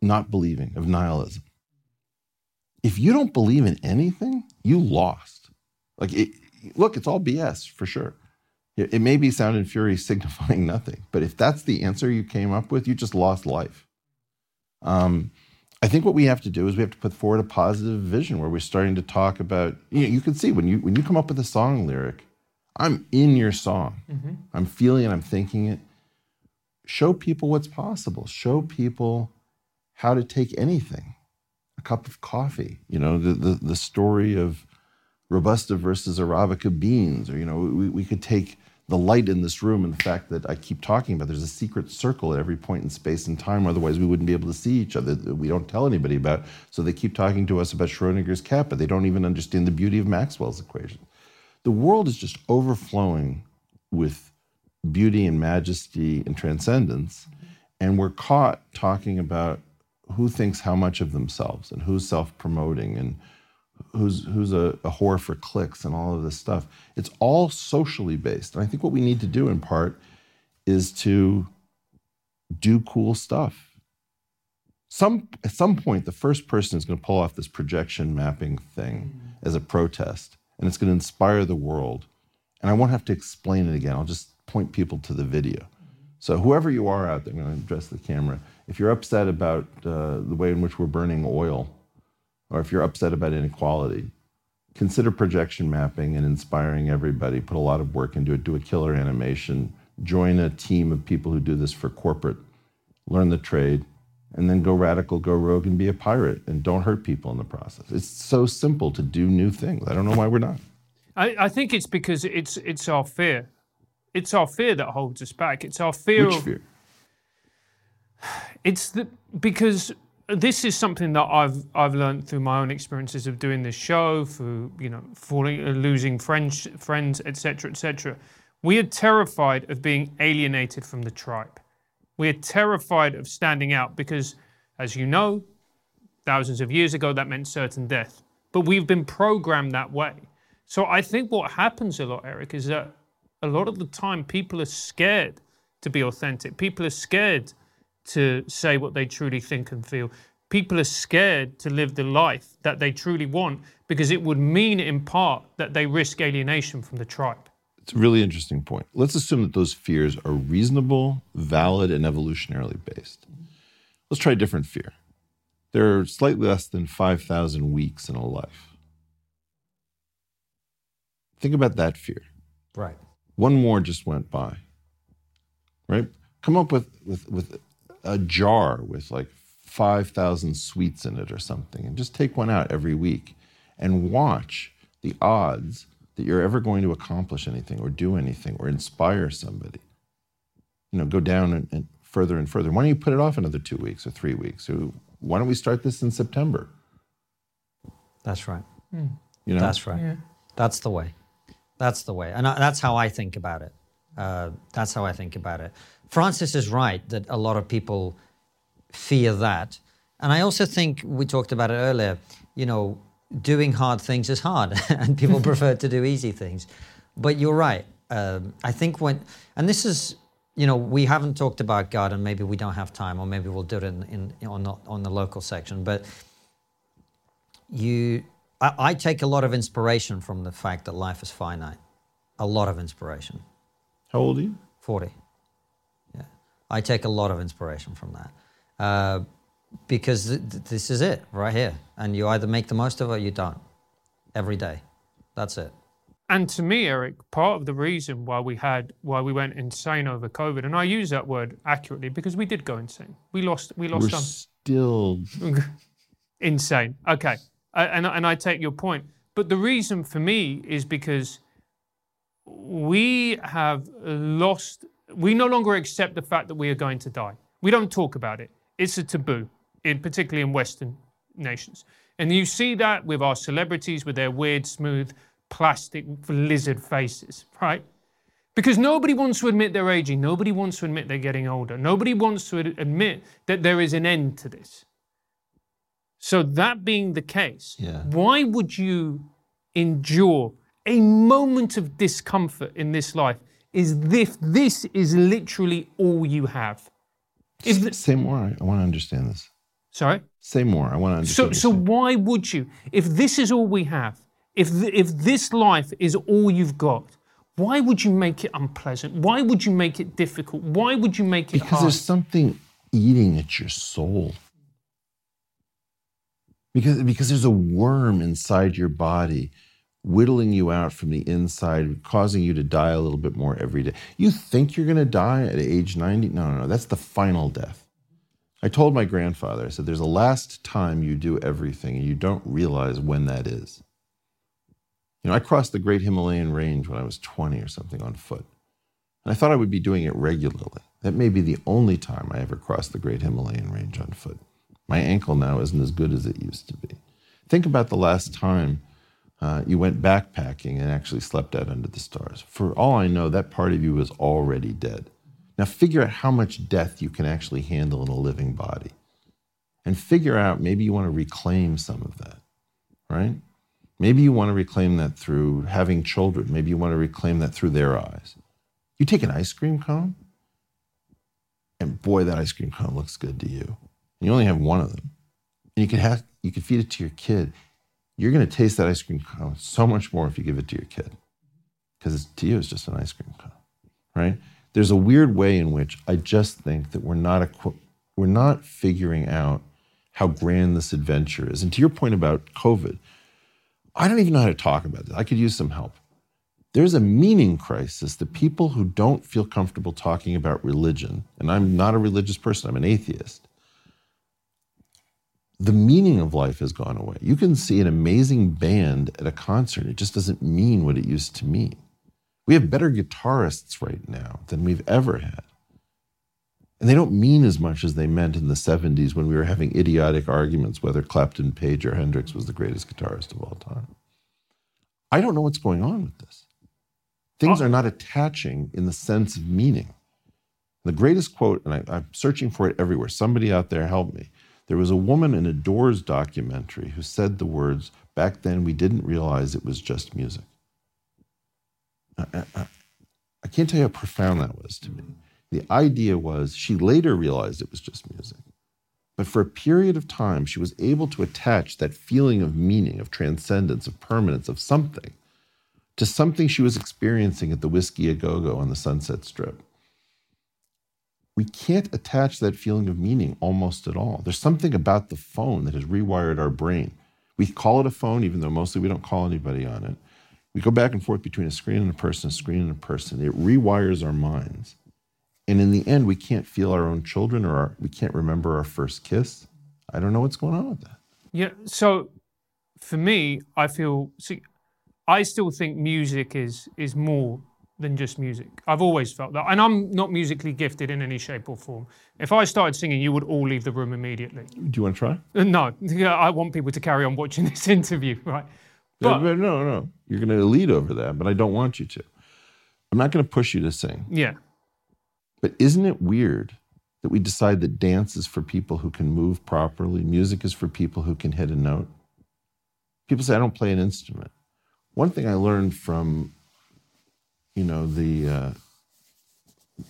not believing, of nihilism. If you don't believe in anything, you lost. Like, it, look, it's all BS for sure. It may be sound and fury signifying nothing, but if that's the answer you came up with, you just lost life. Um, I think what we have to do is we have to put forward a positive vision where we're starting to talk about. You know, you can see when you when you come up with a song lyric, I'm in your song. Mm-hmm. I'm feeling it. I'm thinking it. Show people what's possible. Show people how to take anything. A cup of coffee. You know, the the, the story of robusta versus arabica beans, or you know, we, we could take the light in this room and the fact that I keep talking about there's a secret circle at every point in space and time, otherwise we wouldn't be able to see each other that we don't tell anybody about. So they keep talking to us about Schrodinger's cat, but they don't even understand the beauty of Maxwell's equation. The world is just overflowing with beauty and majesty and transcendence, and we're caught talking about who thinks how much of themselves and who's self-promoting and who's who's a, a whore for clicks and all of this stuff. It's all socially based. And I think what we need to do in part is to do cool stuff. Some at some point, the first person is going to pull off this projection mapping thing as a protest, and it's going to inspire the world. And I won't have to explain it again. I'll just point people to the video. So whoever you are out there, I'm going to address the camera. If you're upset about uh, the way in which we're burning oil or if you're upset about inequality, consider projection mapping and inspiring everybody. Put a lot of work into it. Do a killer animation. Join a team of people who do this for corporate. Learn the trade, and then go radical, go rogue, and be a pirate, and don't hurt people in the process. It's so simple to do new things. I don't know why we're not. I, I think it's because it's it's our fear. It's our fear that holds us back. It's our fear. Which of, fear? It's the because this is something that I've I've learned through my own experiences of doing this show, through you know falling, uh, losing friends, friends, etc., etc. We are terrified of being alienated from the tribe. We are terrified of standing out because, as you know, thousands of years ago that meant certain death. But we've been programmed that way. So I think what happens a lot, Eric, is that a lot of the time people are scared to be authentic. People are scared to say what they truly think and feel. People are scared to live the life that they truly want because it would mean, in part, that they risk alienation from the tribe. It's a really interesting point. Let's assume that those fears are reasonable, valid, and evolutionarily based. Let's try a different fear. There are slightly less than 5,000 weeks in a life. Think about that fear. Right. One more just went by. Right? Come up with, with, with a jar with like 5,000 sweets in it or something and just take one out every week and watch the odds that you're ever going to accomplish anything or do anything or inspire somebody. You know, go down and, and further and further. Why don't you put it off another two weeks or three weeks? Or why don't we start this in September? That's right. You know, That's right. That's the way. That's the way. And I, that's how I think about it. Uh, that's how I think about it. Francis is right that a lot of people fear that. And I also think we talked about it earlier, you know, doing hard things is hard and people prefer to do easy things. But you're right. Um, I think when, and this is, you know, we haven't talked about God and maybe we don't have time or maybe we'll do it in, in, on, the, on the local section. But you I, I take a lot of inspiration from the fact that life is finite a lot of inspiration how old are you? 40 yeah i take a lot of inspiration from that uh, because th- th- this is it right here and you either make the most of it or you don't every day that's it And to me, Eric, part of the reason why we had why we went insane over COVID, and I use that word accurately because we did go insane. We lost we lost We're some still insane. Okay, uh, and and I take your point, but the reason for me is because we have lost. We no longer accept the fact that we are going to die. We don't talk about it. It's a taboo, in particularly in Western nations. And you see that with our celebrities with their weird, smooth, plastic lizard faces, right? Because nobody wants to admit they're aging. Nobody wants to admit they're getting older. Nobody wants to admit that there is an end to this. So, that being the case, Yeah. why would you endure a moment of discomfort in this life? Is if this is literally all you have? If the, say more. I, I want to understand this. sorry. Say more. I want to understand. so you're why would you? If this is all we have, if th- if this life is all you've got, why would you make it unpleasant? Why would you make it difficult? Why would you make it because hard? there's something eating at your soul. Because, because there's a worm inside your body whittling you out from the inside, causing you to die a little bit more every day. You think you're going to die at age 90? No, no, no. That's the final death. I told my grandfather, I said, there's a last time you do everything and you don't realize when that is. You know, I crossed the Great Himalayan Range when I was 20 or something on foot. And I thought I would be doing it regularly. That may be the only time I ever crossed the Great Himalayan Range on foot. My ankle now isn't as good as it used to be. Think about the last time uh, you went backpacking and actually slept out under the stars. For all I know, that part of you was already dead. Now figure out how much death you can actually handle in a living body. And figure out maybe you want to reclaim some of that, right? Maybe you want to reclaim that through having children. Maybe you want to reclaim that through their eyes. You take an ice cream cone, and boy, that ice cream cone looks good to you. And you only have one of them. And you could have you could feed it to your kid. You're going to taste that ice cream cone so much more if you give it to your kid, because to you it's just an ice cream cone, right? There's a weird way in which I just think that we're not equi- we're not figuring out how grand this adventure is. And to your point about COVID, I don't even know how to talk about this. I could use some help. There's a meaning crisis that people who don't feel comfortable talking about religion, and I'm not a religious person, I'm an atheist. The meaning of life has gone away. You can see an amazing band at a concert, it just doesn't mean what it used to mean. We have better guitarists right now than we've ever had. And they don't mean as much as they meant in the 70s when we were having idiotic arguments whether Clapton, Page, or Hendrix was the greatest guitarist of all time. I don't know what's going on with this. Things are not attaching in the sense of meaning. The greatest quote, and I, I'm searching for it everywhere, somebody out there help me. There was a woman in a Doors documentary who said the words, Back then we didn't realize it was just music. I, I- I can't tell you how profound that was to me. The idea was she later realized it was just music. But for a period of time, she was able to attach that feeling of meaning, of transcendence, of permanence, of something to something she was experiencing at the Whisky A Go Go on the Sunset Strip. We can't attach that feeling of meaning almost at all. There's something about the phone that has rewired our brain. We call it a phone, even though mostly we don't call anybody on it. We go back and forth between a screen and a person, a screen and a person. It rewires our minds. And in the end, we can't feel our own children or our, we can't remember our first kiss. I don't know what's going on with that. Yeah. So for me, I feel see, I still think music is is more than just music. I've always felt that, and I'm not musically gifted in any shape or form. If I started singing, you would all leave the room immediately. Do you want to try? No, I want people to carry on watching this interview, right? But, But no, no. You're going to lead over that, but I don't want you to. I'm not going to push you to sing. yeah, But isn't it weird that we decide that dance is for people who can move properly, music is for people who can hit a note? People say, I don't play an instrument. One thing I learned from, you know, the uh,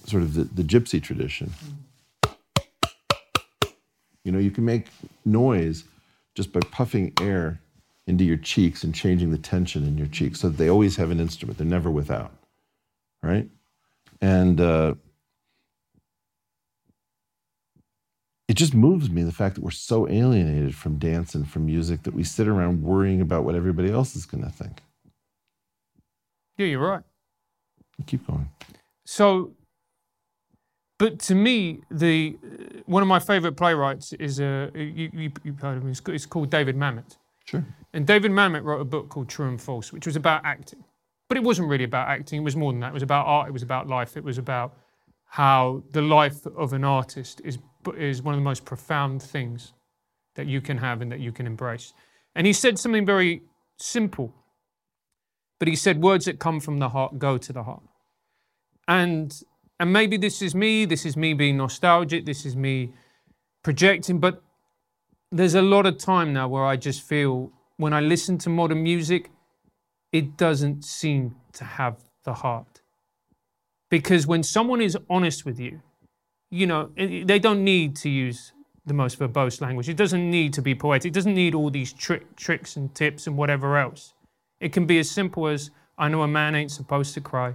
sort of the, the gypsy tradition, you know, you can make noise just by puffing air into your cheeks and changing the tension in your cheeks so that they always have an instrument. They're never without, right? And uh, it just moves me the fact that we're so alienated from dance and from music that we sit around worrying about what everybody else is going to think. yeah, you're right. Keep going. So, but to me, the uh, one of my favorite playwrights is uh, you, you, you've heard of him. It's, it's called David Mamet. Sure. And David Mamet wrote a book called True and False, which was about acting. But it wasn't really about acting, it was more than that. It was about art, it was about life, it was about how the life of an artist is, is one of the most profound things that you can have and that you can embrace. And he said something very simple, but he said, Words that come from the heart go to the heart. And, and maybe this is me, this is me being nostalgic, this is me projecting, but there's a lot of time now where I just feel when I listen to modern music, it doesn't seem to have the heart. Because when someone is honest with you, you know, they don't need to use the most verbose language. It doesn't need to be poetic. It doesn't need all these trick, tricks and tips and whatever else. It can be as simple as I know a man ain't supposed to cry,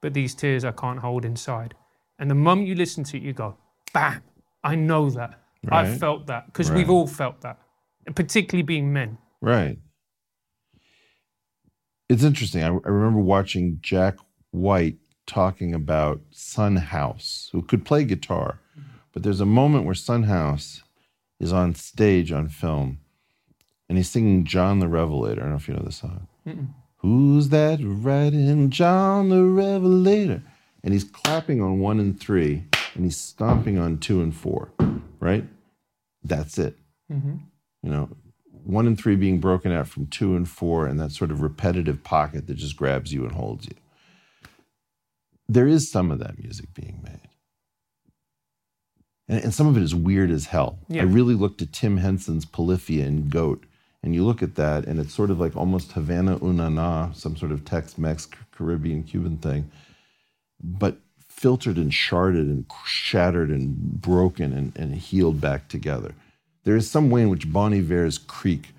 but these tears I can't hold inside. And the moment you listen to it, you go, bam, I know that. I've felt that because we've all felt that, particularly being men. Right. It's interesting. I, I remember watching Jack White talking about Son House, who could play guitar, but there's a moment where Son House is on stage on film, and he's singing John the Revelator. I don't know if you know the song. Who's that riding John the Revelator? And he's clapping on one and three, and he's stomping on two and four, right? That's it. Mm-hmm. You know, one and three being broken out from two and four, and that sort of repetitive pocket that just grabs you and holds you. There is some of that music being made. And, and some of it is weird as hell. Yeah. I really looked at Tim Henson's Polyphia and Goat, and you look at that, and it's sort of like almost Havana Unana, some sort of Tex Mex, Caribbean, Cuban thing, but filtered and sharded and shattered and broken and, and healed back together. There is some way in which Bon Iver's Creek,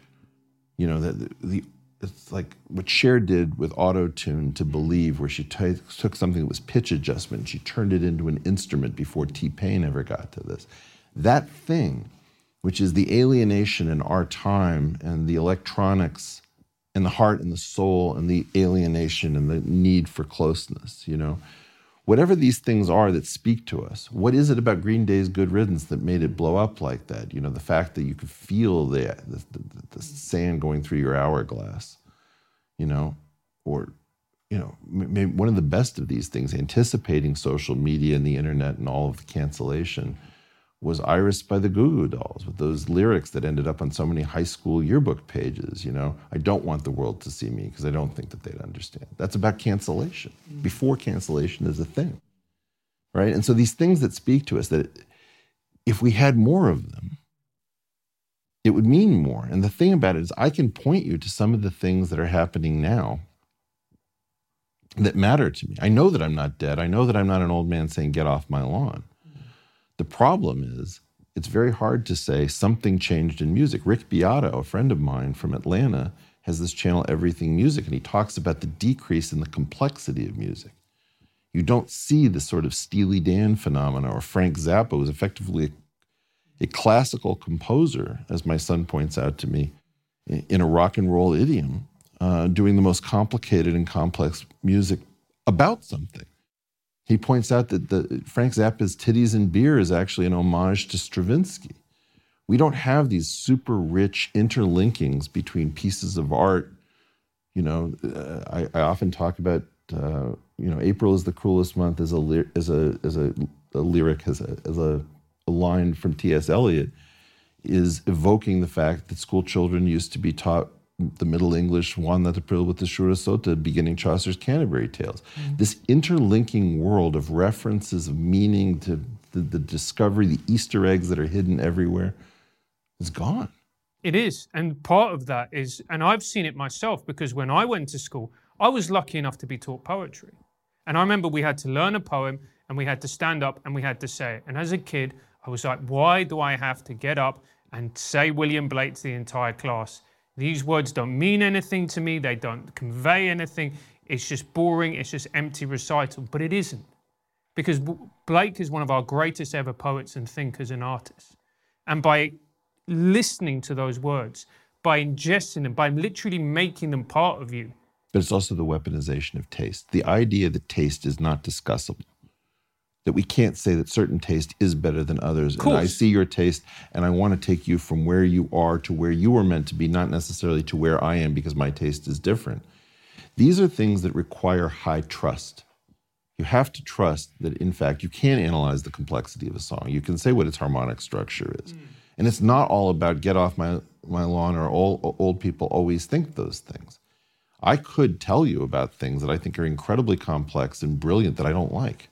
you know, that the, the it's like what Cher did with auto tune to believe, where she t- took something that was pitch adjustment and she turned it into an instrument before T Pain ever got to this. That thing, which is the alienation in our time and the electronics and the heart and the soul and the alienation and the need for closeness, you know. Whatever these things are that speak to us, what is it about Green Day's Good Riddance that made it blow up like that? You know, the fact that you could feel the, the, the, the sand going through your hourglass, you know, or, you know, maybe one of the best of these things, anticipating social media and the internet and all of the cancellation, was Iris by the Goo Goo Dolls with those lyrics that ended up on so many high school yearbook pages. You know, I don't want the world to see me because I don't think that they'd understand. That's about cancellation. Mm. Before cancellation is a thing, right? And so these things that speak to us that if we had more of them, it would mean more. And the thing about it is, I can point you to some of the things that are happening now that matter to me. I know that I'm not dead. I know that I'm not an old man saying, get off my lawn. The problem is, it's very hard to say something changed in music. Rick Beato, a friend of mine from Atlanta, has this channel, Everything Music, and he talks about the decrease in the complexity of music. You don't see the sort of Steely Dan phenomena or Frank Zappa was effectively a, a classical composer, as my son points out to me, in a rock and roll idiom, uh, doing the most complicated and complex music about something. He points out that the, Frank Zappa's Titties and Beer is actually an homage to Stravinsky. We don't have these super rich interlinkings between pieces of art. You know, uh, I, I, often talk about, uh, you know, April is the cruelest month as a, as a, as a, a lyric, as, a, as a, a line from T.S. Eliot, is evoking the fact that school children used to be taught the Middle English Juan the April with the Shura Sota, beginning Chaucer's Canterbury Tales. Mm-hmm. This interlinking world of references, of meaning to the, the, discovery, the Easter eggs that are hidden everywhere, is gone. It is. And part of that is, and I've seen it myself because when I went to school, I was lucky enough to be taught poetry. And I remember we had to learn a poem and we had to stand up and we had to say it. And as a kid, I was like, why do I have to get up and say William Blake to the entire class? These words don't mean anything to me, they don't convey anything. It's just boring, it's just empty recital. But it isn't. Because Blake is one of our greatest ever poets and thinkers and artists. And by listening to those words, by ingesting them, by literally making them part of you. But it's also the weaponization of taste. The idea that taste is not discussable that we can't say that certain taste is better than others. And I see your taste and I want to take you from where you are to where you were meant to be, not necessarily to where I am because my taste is different. These are things that require high trust. You have to trust that, in fact, you can analyze the complexity of a song. You can say what its harmonic structure is. Mm. And it's not all about get off my, my lawn or old, old people always think those things. I could tell you about things that I think are incredibly complex and brilliant that I don't like.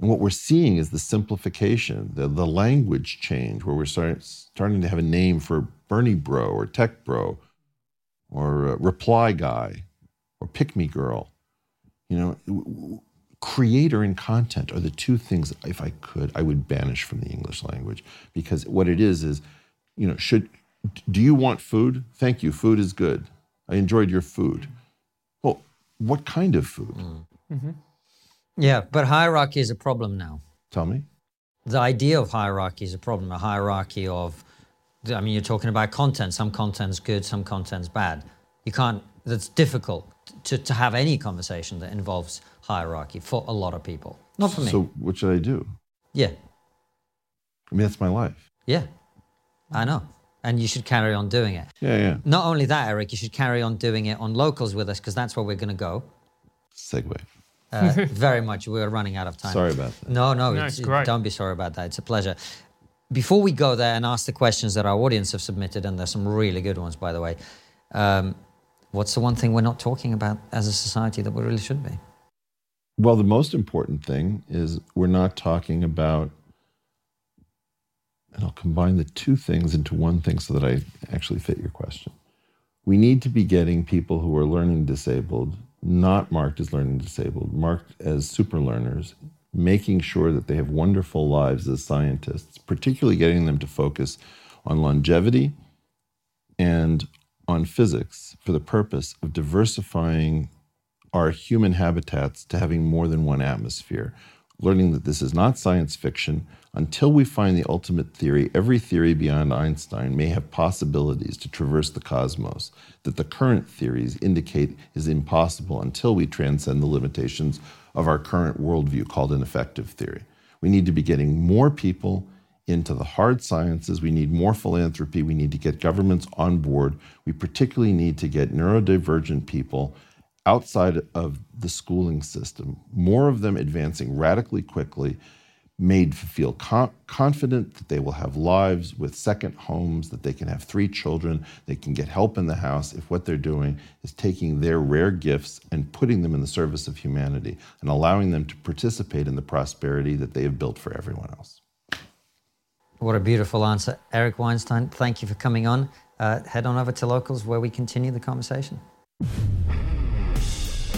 And what we're seeing is the simplification, the, the language change, where we're start, starting to have a name for Bernie Bro or Tech Bro or uh, Reply Guy or Pick Me Girl. You know, creator and content are the two things, if I could, I would banish from the English language because what it is is, you know, should, do you want food? Thank you. Food is good. I enjoyed your food. Well, what kind of food? Mm. Mm-hmm. Yeah, but hierarchy is a problem now. Tell me. The idea of hierarchy is a problem. A hierarchy of, I mean, you're talking about content. Some content's good, some content's bad. You can't. That's difficult to, to have any conversation that involves hierarchy for a lot of people. Not for me. So what should I do? Yeah. I mean, that's my life. Yeah, I know. And you should carry on doing it. Yeah, yeah. Not only that, Eric, you should carry on doing it on locals with us because that's where we're going to go. Segue. Uh, very much. We're running out of time. Sorry about that. No, no, no it's, it's don't be sorry about that. It's a pleasure. Before we go there and ask the questions that our audience have submitted, and there's some really good ones, by the way, um, what's the one thing we're not talking about as a society that we really should be? Well, the most important thing is we're not talking about, and I'll combine the two things into one thing so that I actually fit your question. We need to be getting people who are learning disabled not marked as learning disabled, marked as super learners, making sure that they have wonderful lives as scientists, particularly getting them to focus on longevity and on physics for the purpose of diversifying our human habitats to having more than one atmosphere, learning that this is not science fiction, until we find the ultimate theory, every theory beyond Einstein may have possibilities to traverse the cosmos that the current theories indicate is impossible until we transcend the limitations of our current worldview called an effective theory. We need to be getting more people into the hard sciences. We need more philanthropy. We need to get governments on board. We particularly need to get neurodivergent people outside of the schooling system, more of them advancing radically quickly made to feel confident that they will have lives with second homes, that they can have three children, they can get help in the house if what they're doing is taking their rare gifts and putting them in the service of humanity and allowing them to participate in the prosperity that they have built for everyone else. What a beautiful answer. Eric Weinstein, thank you for coming on. Uh, head on over to Locals where we continue the conversation.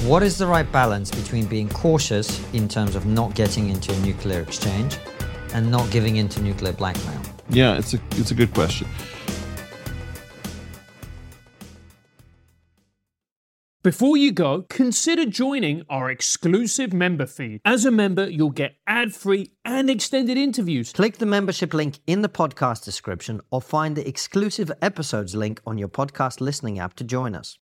What is the right balance between being cautious in terms of not getting into a nuclear exchange and not giving into nuclear blackmail? Yeah, it's a it's a good question. Before you go, consider joining our exclusive member feed. As a member, you'll get ad free and extended interviews. Click the membership link in the podcast description or find the exclusive episodes link on your podcast listening app to join us.